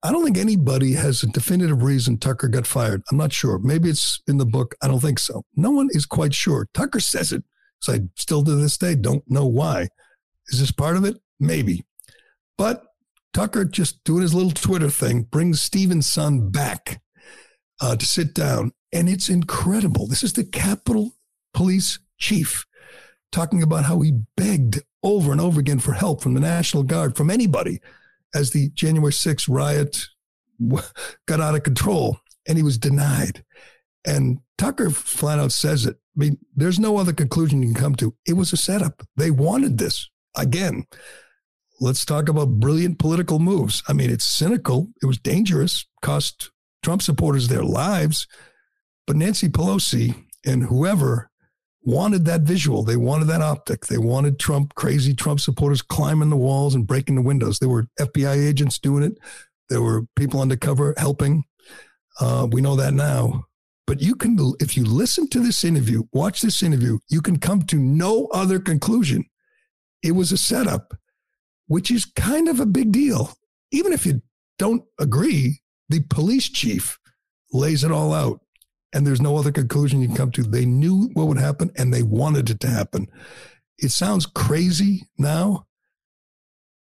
I don't think anybody has a definitive reason Tucker got fired. I'm not sure. Maybe it's in the book. I don't think so. No one is quite sure. Tucker says it. So I still to this day don't know why. Is this part of it? Maybe. But Tucker just doing his little Twitter thing brings Steven Sund back uh, to sit down. And it's incredible. This is the Capitol Police chief talking about how he begged over and over again for help from the National Guard, from anybody as the January 6th riot got out of control and he was denied. And Tucker flat out says it. I mean, there's no other conclusion you can come to. It was a setup. They wanted this. Again, let's talk about brilliant political moves. I mean, it's cynical. It was dangerous, cost Trump supporters their lives. But Nancy Pelosi and whoever wanted that visual. They wanted that optic. They wanted Trump, crazy Trump supporters climbing the walls and breaking the windows. There were FBI agents doing it. There were people undercover helping. Uh, we know that now. But you can, if you listen to this interview, watch this interview, you can come to no other conclusion. It was a setup, which is kind of a big deal. Even if you don't agree, the police chief lays it all out. And there's no other conclusion you can come to. They knew what would happen and they wanted it to happen. It sounds crazy now,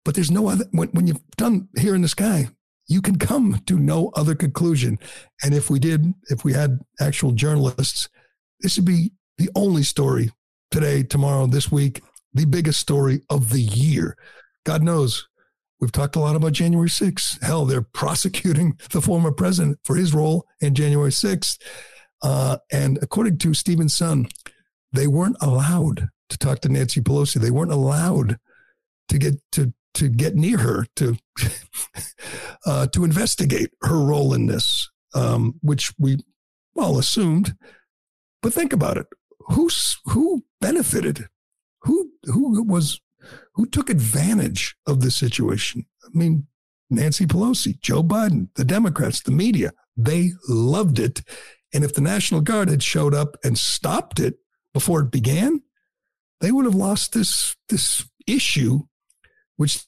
but there's no other, when, when you've done here in the sky, you can come to no other conclusion. And if we did, if we had actual journalists, this would be the only story today, tomorrow, this week, the biggest story of the year. God knows we've talked a lot about January 6th. Hell, they're prosecuting the former president for his role in January 6th. Uh, and according to Steven Sund, they weren't allowed to talk to Nancy Pelosi. They weren't allowed to get to to get near her to uh, to investigate her role in this, um, which we all assumed. But think about it: who's who benefited? Who who was who took advantage of the situation? I mean, Nancy Pelosi, Joe Biden, the Democrats, the media. They loved it, and if the National Guard had showed up and stopped it before it began, they would have lost this this issue, which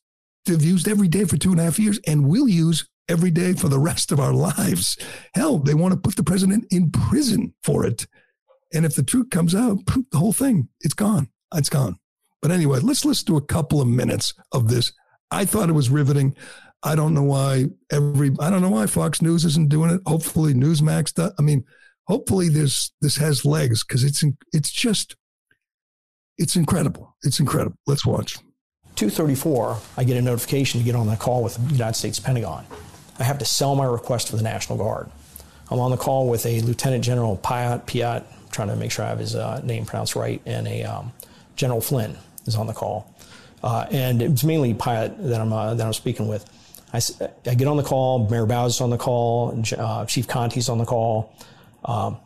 they've used every day for two and a half years and will use every day for the rest of our lives. Hell, they want to put the president in prison for it. And if the truth comes out, the whole thing, it's gone. It's gone. But anyway, let's listen to a couple of minutes of this. I thought it was riveting. I don't know why every I don't know why Fox News isn't doing it. Hopefully Newsmax does. I mean, hopefully this this has legs because it's it's just it's incredible. It's incredible. Let's watch. 234, I get a notification to get on the call with the United States Pentagon. I have to sell my request for the National Guard. I'm on the call with a Lieutenant General Piatt, Piatt, trying to make sure I have his uh, name pronounced right, and a um, General Flynn is on the call. Uh, and it's mainly Piatt that I'm, uh, that I'm speaking with. I, I, get on the call, Mayor Bowser is on the call, uh, Chief Contee's on the call. Um,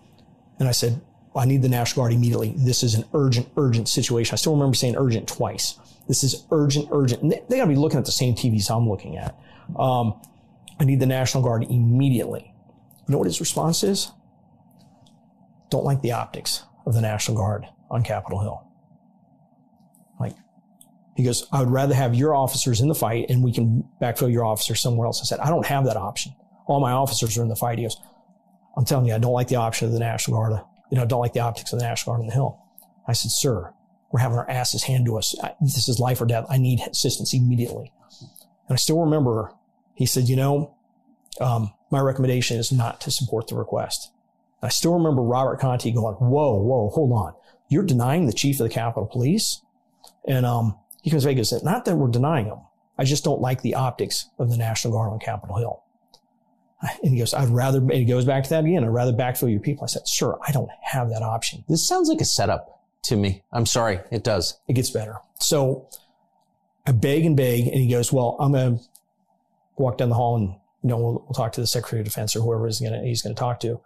and I said, I need the National Guard immediately. This is an urgent, urgent situation. I still remember saying urgent twice. This is urgent, urgent. And they, they got to be looking at the same TVs I'm looking at. Um, I need the National Guard immediately. You know what his response is? Don't like the optics of the National Guard on Capitol Hill. He goes, I would rather have your officers in the fight and we can backfill your officers somewhere else. I said, I don't have that option. All my officers are in the fight. He goes, I'm telling you, I don't like the option of the National Guard you know, I don't like the optics of the National Guard on the Hill. I said, sir, we're having our asses handed to us. This is life or death. I need assistance immediately. And I still remember he said, you know, um, my recommendation is not to support the request. And I still remember Robert Contee going, whoa, whoa, hold on. You're denying the chief of the Capitol Police? And um, he comes back and said, not that we're denying him. I just don't like the optics of the National Guard on Capitol Hill. And he goes, I'd rather, and he goes back to that again. I'd rather backfill your people. I said, sir, I don't have that option. This sounds like a setup to me. I'm sorry. It does. It gets better. So I beg and beg. And he goes, well, I'm going to walk down the hall and, you know, we'll, we'll talk to the secretary of defense or whoever is to, he's going to talk to.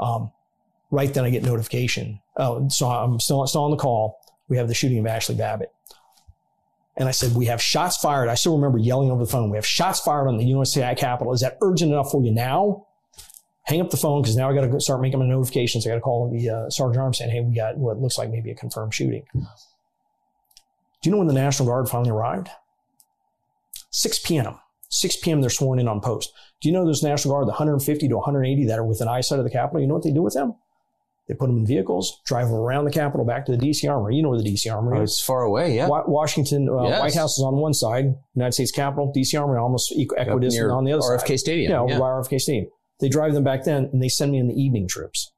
Um, right then I get notification. Oh, so I'm still, still on the call. We have the shooting of Ashley Babbitt. And I said, we have shots fired. I still remember yelling over the phone. We have shots fired on the USCI Capitol. Is that urgent enough for you now? Hang up the phone because now I got to start making my notifications. I got to call the uh, Sergeant Arm saying, hey, we got what looks like maybe a confirmed shooting. Do you know when the National Guard finally arrived? 6 p.m. 6 p.m. they're sworn in on post. Do you know those National Guard, the 150 to 180 that are within eyesight of the Capitol? You know what they do with them? They put them in vehicles, drive them around the Capitol back to the D.C. Armory. You know where the D.C. Armory oh, is. It's far away, yeah. Washington, uh, yes. White House is on one side, United States Capitol, D.C. Armory almost equidistant on the other RFK side. RFK Stadium. Yeah, yeah. RFK Stadium. They drive them back then and they send me in the evening trips.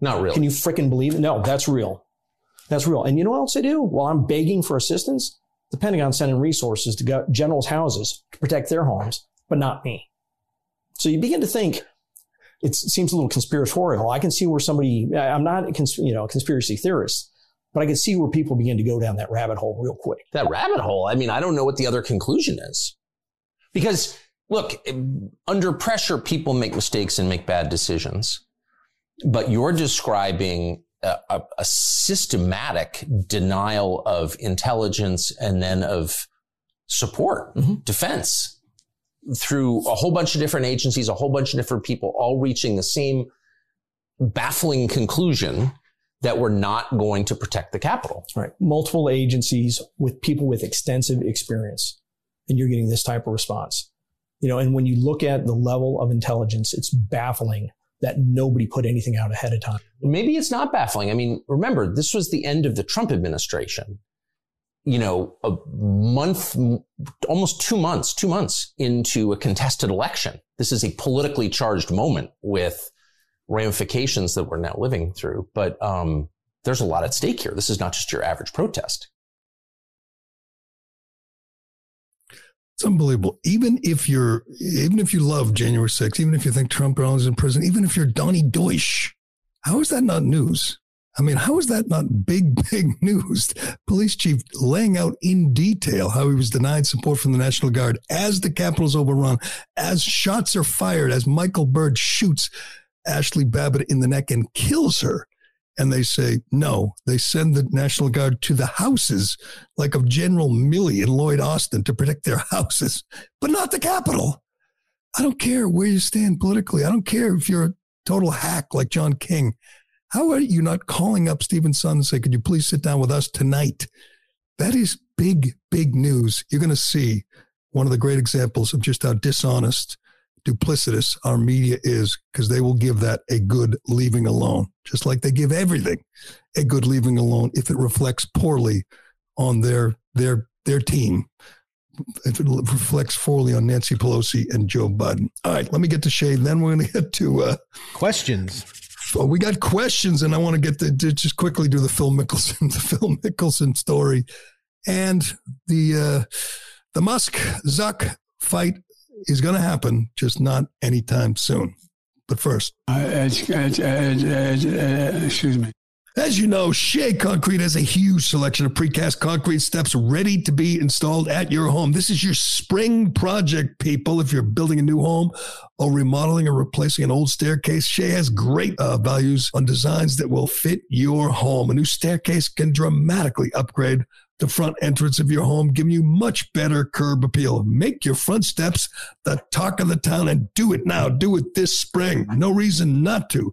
Not really. Can you freaking believe it? No, that's real. That's real. And you know what else they do? While I'm begging for assistance, the Pentagon sending resources to generals' houses to protect their homes, but not me. So you begin to think, it seems a little conspiratorial. I can see where somebody, I'm not a cons, you know, conspiracy theorist, but I can see where people begin to go down that rabbit hole real quick. That rabbit hole. I mean, I don't know what the other conclusion is. Because look, under pressure, people make mistakes and make bad decisions. But you're describing a, a, a systematic denial of intelligence and then of support, mm-hmm. defense through a whole bunch of different agencies, a whole bunch of different people, all reaching the same baffling conclusion that we're not going to protect the capital. Right. Multiple agencies with people with extensive experience, and you're getting this type of response. You know, and when you look at the level of intelligence, it's baffling that nobody put anything out ahead of time. Maybe it's not baffling. I mean, remember, this was the end of the Trump administration. You know, a month, almost two months, two months into a contested election. This is a politically charged moment with ramifications that we're now living through. But um, there's a lot at stake here. This is not just your average protest. It's unbelievable. Even if you're, even if you love January 6th, even if you think Trump is in prison, even if you're Donnie Deutsch, how is that not news? I mean, how is that not big, big news? Police chief laying out in detail how he was denied support from the National Guard as the Capitol's overrun, as shots are fired, as Michael Byrd shoots Ashley Babbitt in the neck and kills her and they say no. They send the National Guard to the houses, like of General Milley and Lloyd Austin, to protect their houses, but not the Capitol. I don't care where you stand politically. I don't care if you're a total hack like John King. How are you not calling up Steven Sund and say, could you please sit down with us tonight? That is big, big news. You're going to see one of the great examples of just how dishonest duplicitous our media is because they will give that a good leaving alone, just like they give everything a good leaving alone if it reflects poorly on their their their team. If it reflects poorly on Nancy Pelosi and Joe Biden. All right, let me get to Shade. Then we're going to get to uh, questions. We got questions, and I want to get to, to just quickly do the Phil Mickelson, the Phil Mickelson story, and the uh, the Musk Zuck fight is going to happen, just not anytime soon. But first, uh, uh, uh, uh excuse me. As you know, Shea Concrete has a huge selection of precast concrete steps ready to be installed at your home. This is your spring project, people. If you're building a new home or remodeling or replacing an old staircase, Shea has great uh, values on designs that will fit your home. A new staircase can dramatically upgrade the front entrance of your home, giving you much better curb appeal. Make your front steps the talk of the town and do it now. Do it this spring. No reason not to.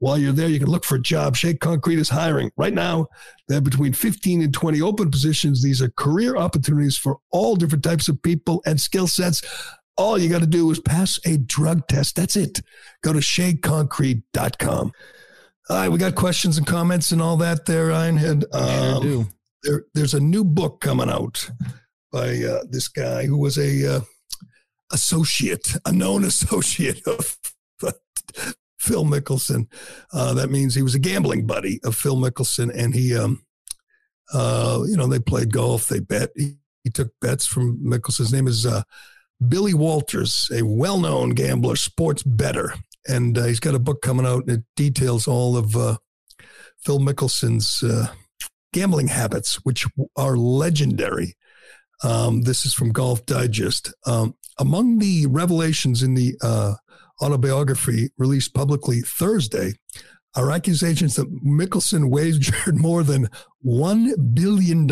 while you're there, you can look for a job. Shea Concrete is hiring. Right now, they have between 15 and 20 open positions. These are career opportunities for all different types of people and skill sets. All you got to do is pass a drug test. That's it. Go to sheaconcrete.com. All right, we got questions and comments and all that there, Ironhead. Um, sure do there, there's a new book coming out by uh, this guy who was a uh, associate, a known associate of Phil Mickelson. Uh, that means he was a gambling buddy of Phil Mickelson, and he, um, uh, you know, they played golf, they bet. He, he took bets from Mickelson's name is uh, Billy Walters, a well-known gambler, sports better, and uh, he's got a book coming out it details all of Phil Mickelson's gambling habits, which are legendary. Um, this is from Golf Digest. Um, among the revelations in the uh, autobiography released publicly Thursday are accusations that Mickelson wagered more than $1 billion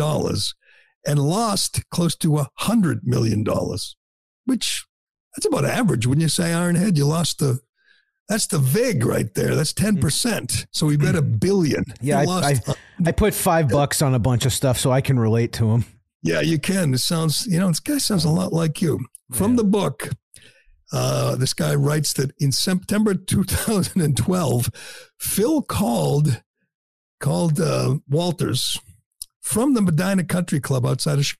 and lost close to $100 million, which that's about average. Wouldn't you say, Ironhead? You lost the that's the VIG right there. That's 10%. Hmm. So we bet a hmm. billion. Yeah, I, I, I, put five bucks on a bunch of stuff so I can relate to him. Yeah, you can. It sounds, you know, this guy sounds a lot like you. From the book, uh, this guy writes that in September 2012, Phil called called uh, Walters from the Medinah Country Club outside of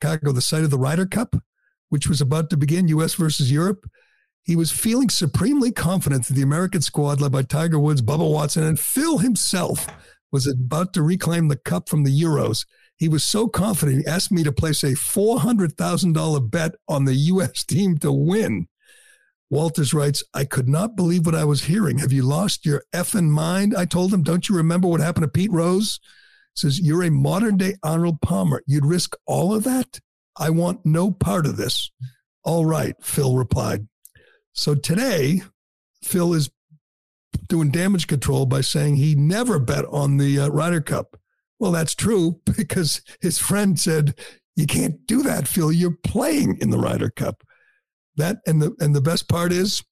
Chicago, the site of the Ryder Cup, which was about to begin, U.S. versus Europe he was feeling supremely confident that the American squad, led by Tiger Woods, Bubba Watson, and Phil himself, was about to reclaim the cup from the Euros. He was so confident, he asked me to place a $400,000 bet on the U.S. team to win. Walters writes, I could not believe what I was hearing. Have you lost your effing mind? I told him, Don't you remember what happened to Pete Rose? Says, You're a modern day Arnold Palmer. You'd risk all of that? I want no part of this. All right, Phil replied. So today, Phil is doing damage control by saying he never bet on the uh, Ryder Cup. Well, that's true because his friend said, You can't do that, Phil. You're playing in the Ryder Cup. That and the and the best part is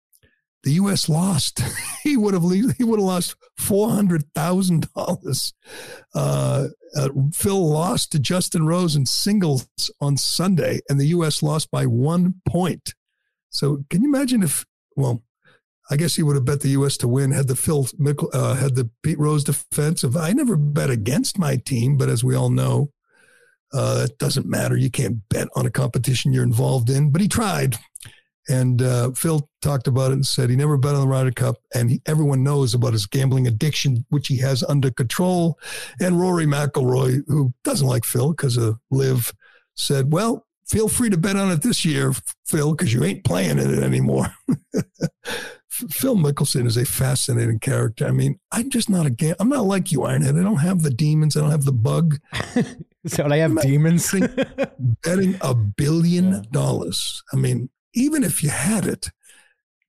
the U.S. lost. he would have he would have lost four hundred thousand uh, dollars. Phil lost to Justin Rose in singles on Sunday, and the U.S. lost by one point. So, can you imagine if? Well, I guess he would have bet the U.S. to win had the Phil uh, had the Pete Rose defensive. I never bet against my team, but as we all know, uh, it doesn't matter. You can't bet on a competition you're involved in. But he tried. And uh, Phil talked about it and said he never bet on the Ryder Cup, and he, everyone knows about his gambling addiction, which he has under control. And Rory McIlroy, who doesn't like Phil because of LIV, said, "Well, feel free to bet on it this year, Phil, because you ain't playing in it anymore." Phil Mickelson is a fascinating character. I mean, I'm just not a gam- I'm not like you, Ironhead. I don't have the demons. I don't have the bug. so I have demons. betting a billion dollars. I mean, even if you had it,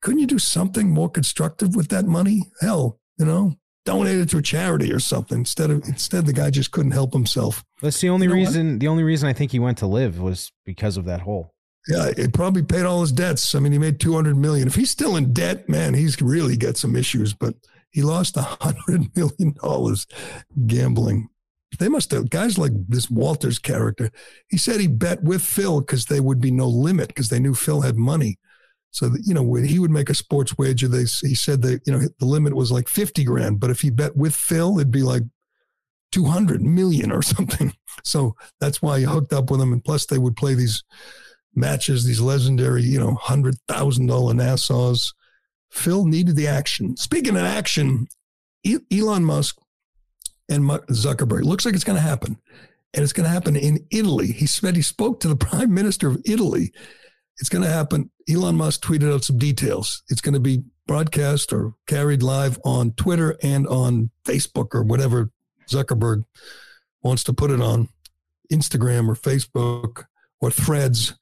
couldn't you do something more constructive with that money? Hell, you know, donate it to a charity or something instead of instead the guy just couldn't help himself. That's the only you know reason. What? The only reason I think he went to LIV was because of that hole. Yeah, it probably paid all his debts. I mean, he made two hundred million. If he's still in debt, man, he's really got some issues. But he lost a hundred million dollars gambling. They must have guys like this Walters character. He said he bet with Phil because there would be no limit because they knew Phil had money. So that, you know he would make a sports wager, they he said that you know the limit was like fifty grand, but if he bet with Phil, it'd be like two hundred million or something. So that's why he hooked up with him, and plus they would play these matches, these legendary, you know, hundred thousand dollar Nassaus. Phil needed the action. Speaking of action, Elon Musk and Zuckerberg looks like it's going to happen, and it's going to happen in Italy. He said he spoke to the Prime Minister of Italy. It's going to happen. Elon Musk tweeted out some details. It's going to be broadcast or carried live on Twitter and on Facebook or whatever Zuckerberg wants to put it on, Instagram or Facebook or threads.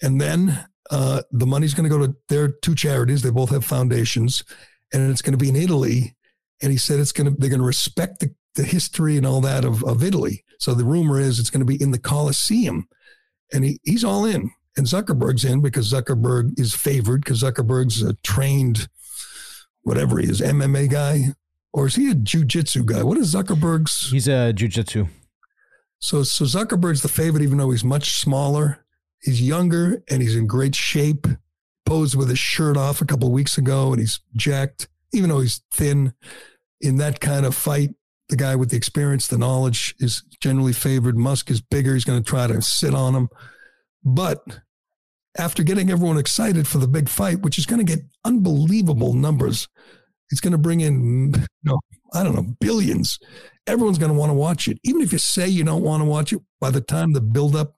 And then uh, the money's going to go to their two charities. They both have foundations, and it's going to be in Italy. And he said it's going to they're going to respect the, the history and all that of, of Italy. So the rumor is it's going to be in the Colosseum, and he, he's all in. And Zuckerberg's in because Zuckerberg is favored because Zuckerberg's a trained, whatever he is, MMA guy, or is he a jujitsu guy? What is Zuckerberg's? He's a jujitsu. So, so Zuckerberg's the favorite, even though he's much smaller. He's younger and he's in great shape. Posed with his shirt off a couple of weeks ago, and he's jacked, even though he's thin. In that kind of fight, the guy with the experience, the knowledge is generally favored. Musk is bigger. He's going to try to sit on him. But after getting everyone excited for the big fight, which is going to get unbelievable numbers, it's going to bring in, you know, I don't know, billions everyone's going to want to watch it. Even if you say you don't want to watch it, by the time the build up,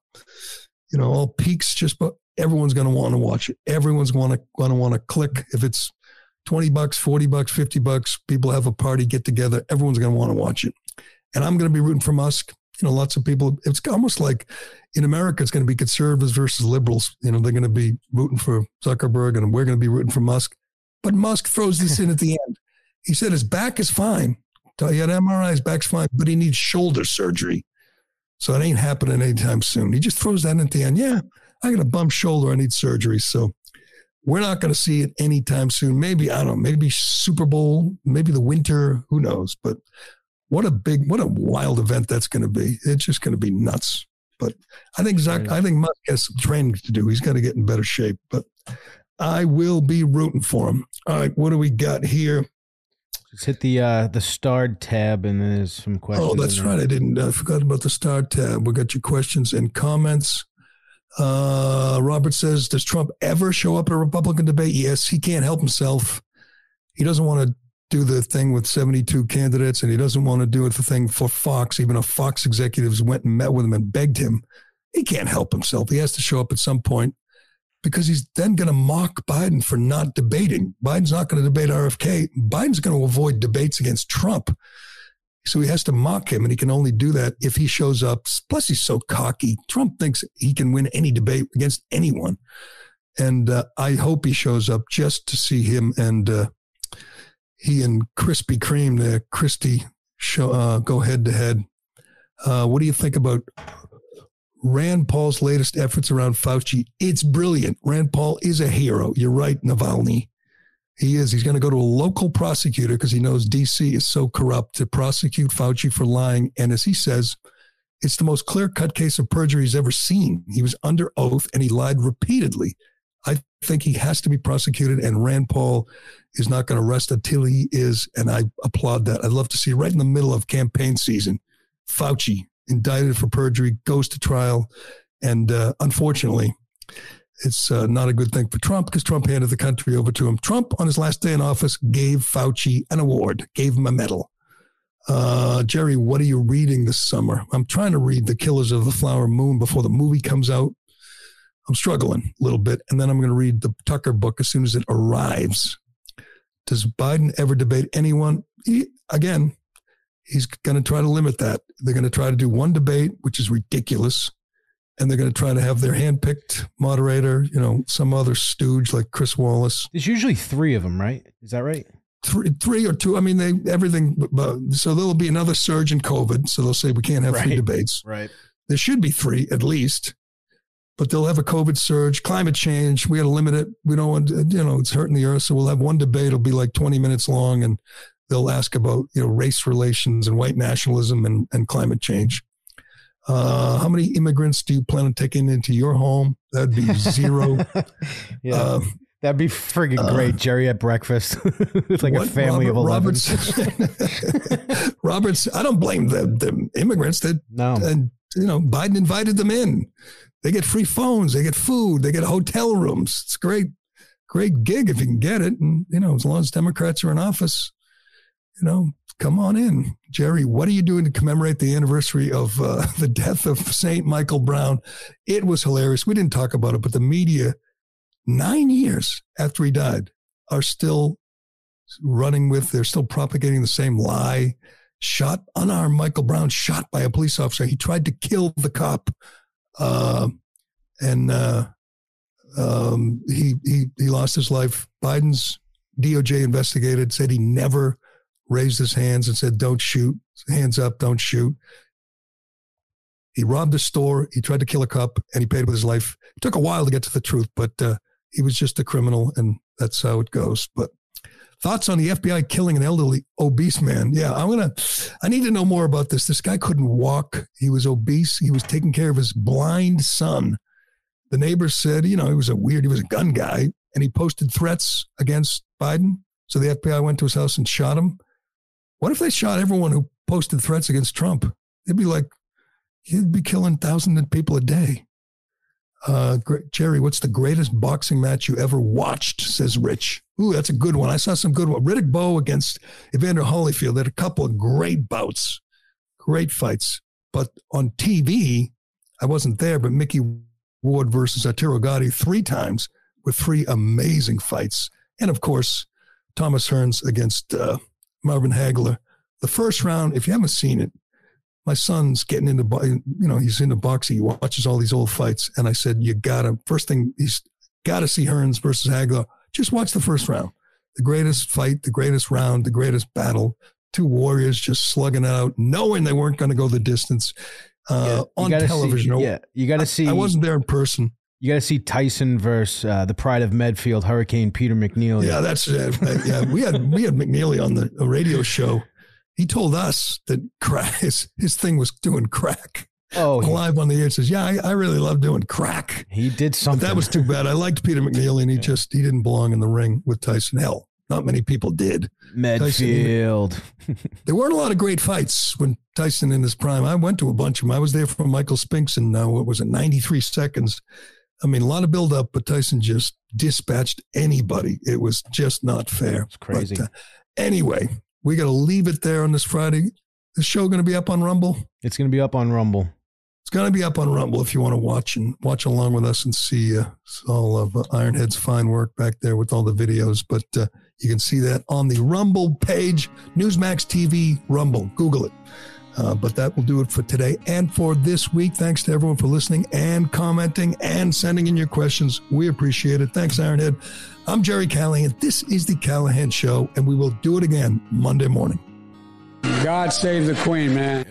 you know, all peaks just, but everyone's going to want to watch it. Everyone's going to going to want to click. If it's 20 bucks, 40 bucks, 50 bucks, people have a party, get together. Everyone's going to want to watch it. And I'm going to be rooting for Musk. You know, lots of people, it's almost like in America, it's going to be conservatives versus liberals. You know, they're going to be rooting for Zuckerberg and we're going to be rooting for Musk. But Musk throws this in at the end. He said his back is fine. He had MRIs, back's fine, but he needs shoulder surgery. So it ain't happening anytime soon. He just throws that in at the end. Yeah, I got a bump shoulder. I need surgery. So we're not going to see it anytime soon. Maybe, I don't know, maybe Super Bowl, maybe the winter, who knows? But what a big, what a wild event that's going to be. It's just going to be nuts. But I think Zach, I think Musk has some training to do. He's got to get in better shape. But I will be rooting for him. All right, what do we got here? Just hit the uh, the starred tab, and then there's some questions. Oh, that's right. I didn't. I forgot about the start tab. We got your questions and comments. Uh, Robert says, "Does Trump ever show up at a Republican debate?" Yes, he can't help himself. He doesn't want to do the thing with 72 candidates, and he doesn't want to do the thing for Fox. Even if Fox executives went and met with him and begged him, he can't help himself. He has to show up at some point because he's then going to mock Biden for not debating. Biden's not going to debate RFK. Biden's going to avoid debates against Trump. So he has to mock him, and he can only do that if he shows up. Plus, he's so cocky. Trump thinks he can win any debate against anyone. And uh, I hope he shows up just to see him and uh, he and Krispy Kreme, the Christie, show, uh, go head to head. Uh, what do you think about Rand Paul's latest efforts around Fauci? It's brilliant. Rand Paul is a hero. You're right, Navalny. He is. He's going to go to a local prosecutor because he knows DC is so corrupt to prosecute Fauci for lying. And as he says, it's the most clear cut case of perjury he's ever seen. He was under oath and he lied repeatedly. I think he has to be prosecuted, and Rand Paul is not going to rest until he is. And I applaud that. I'd love to see right in the middle of campaign season, Fauci indicted for perjury, goes to trial, and uh, unfortunately, it's uh, not a good thing for Trump because Trump handed the country over to him. Trump, on his last day in office, gave Fauci an award, gave him a medal. Uh, Gerry, what are you reading this summer? I'm trying to read The Killers of the Flower Moon before the movie comes out. I'm struggling a little bit. And then I'm going to read the Tucker book as soon as it arrives. Does Biden ever debate anyone? He, again, he's going to try to limit that. They're going to try to do one debate, which is ridiculous. And they're going to try to have their handpicked moderator, you know, some other stooge like Chris Wallace. There's usually three of them, right? Is that right? Three, three or two. I mean, they everything. But, So there'll be another surge in COVID. So they'll say we can't have right. three debates. Right. There should be three at least but they'll have a COVID surge, climate change. We got to limit it. We don't want, you know, it's hurting the earth. So we'll have one debate. It'll be like 20 minutes long and they'll ask about, you know, race relations and white nationalism and, and climate change. Uh, how many immigrants do you plan on taking into your home? That'd be zero. yeah. Uh, That'd be friggin' great, uh, Gerry at breakfast with like what, a family Robert, of eleven. Roberts, Roberts, I don't blame the, the immigrants. That no, and you know, Biden invited them in. They get free phones, they get food, they get hotel rooms. It's great, great gig if you can get it. And, you know, as long as Democrats are in office, you know, come on in. Gerry, what are you doing to commemorate the anniversary of uh, the death of St. Michael Brown? It was hilarious. We didn't talk about it, but the media, nine years after he died, are still running with, they're still propagating the same lie. Shot, unarmed Michael Brown, shot by a police officer. He tried to kill the cop uh, and uh, um, he, he, he lost his life. Biden's DOJ investigated, said he never raised his hands and said, don't shoot, hands up, don't shoot. He robbed a store. He tried to kill a cop and he paid with his life. It took a while to get to the truth, but uh, he was just a criminal and that's how it goes. But Thoughts on the FBI killing an elderly obese man? Yeah, I'm gonna. I need to know more about this. This guy couldn't walk. He was obese. He was taking care of his blind son. The neighbors said, you know, he was a weird. He was a gun guy, and he posted threats against Biden. So the FBI went to his house and shot him. What if they shot everyone who posted threats against Trump? It'd be like he'd be killing thousands of people a day. Uh, Gerry, what's the greatest boxing match you ever watched? Says Rich. Ooh, that's a good one. I saw some good one. Riddick Bowe against Evander Holyfield. They had a couple of great bouts, great fights. But on TV, I wasn't there, but Micky Ward versus Arturo Gatti three times with three amazing fights. And of course, Thomas Hearns against uh, Marvin Hagler. The first round, if you haven't seen it, my son's getting into, you know, he's into boxing. He watches all these old fights. And I said, you gotta, first thing, he's gotta see Hearns versus Hagler. Just watch the first round. The greatest fight, the greatest round, the greatest battle. Two warriors just slugging it out, knowing they weren't going to go the distance uh, yeah, on television. See, yeah, you got to see. I wasn't there in person. You got to see Tyson versus uh, the pride of Medfield, Hurricane Peter McNeely. Yeah, that's uh, yeah. We had we had McNeely on the radio show, he told us that crack, his, his thing was doing crack. Oh, he, live on the air says, "Yeah, I, I, really love doing crack." He did something. But that was too bad. I liked Peter McNeely, and he yeah. just he didn't belong in the ring with Tyson. Hell, not many people did. Medfield. Tyson, there weren't a lot of great fights when Tyson in his prime. I went to a bunch of them. I was there for Michael Spinks, and uh, what was it, ninety three seconds. I mean, a lot of buildup, but Tyson just dispatched anybody. It was just not fair. It's crazy. But, uh, anyway, we got to leave it there on this Friday. The show going to be up on Rumble? It's going to be up on Rumble. It's going to be up on Rumble if you want to watch and watch along with us and see uh, all of uh, Ironhead's fine work back there with all the videos. But uh, you can see that on the Rumble page, Newsmax TV Rumble. Google it. Uh, but that will do it for today and for this week. Thanks to everyone for listening and commenting and sending in your questions. We appreciate it. Thanks, Ironhead. I'm Gerry Callahan. This is the Callahan Show, and we will do it again Monday morning. God save the Queen, man.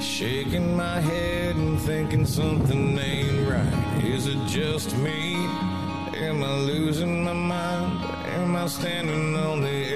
Shaking my head and thinking something ain't right. Is it just me? Am I losing my mind? Am I standing on the edge the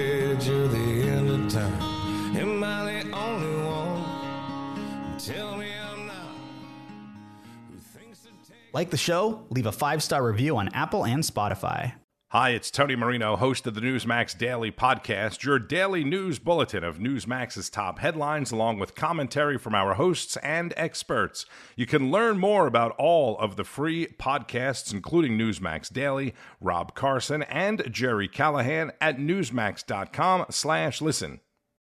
Like the show? Leave a five star review on Apple and Spotify. Hi, it's Tony Marino, host of the Newsmax Daily Podcast, your daily news bulletin of Newsmax's top headlines, along with commentary from our hosts and experts. You can learn more about all of the free podcasts, including Newsmax Daily, Rob Carson, and Gerry Callahan at newsmax.com slash listen.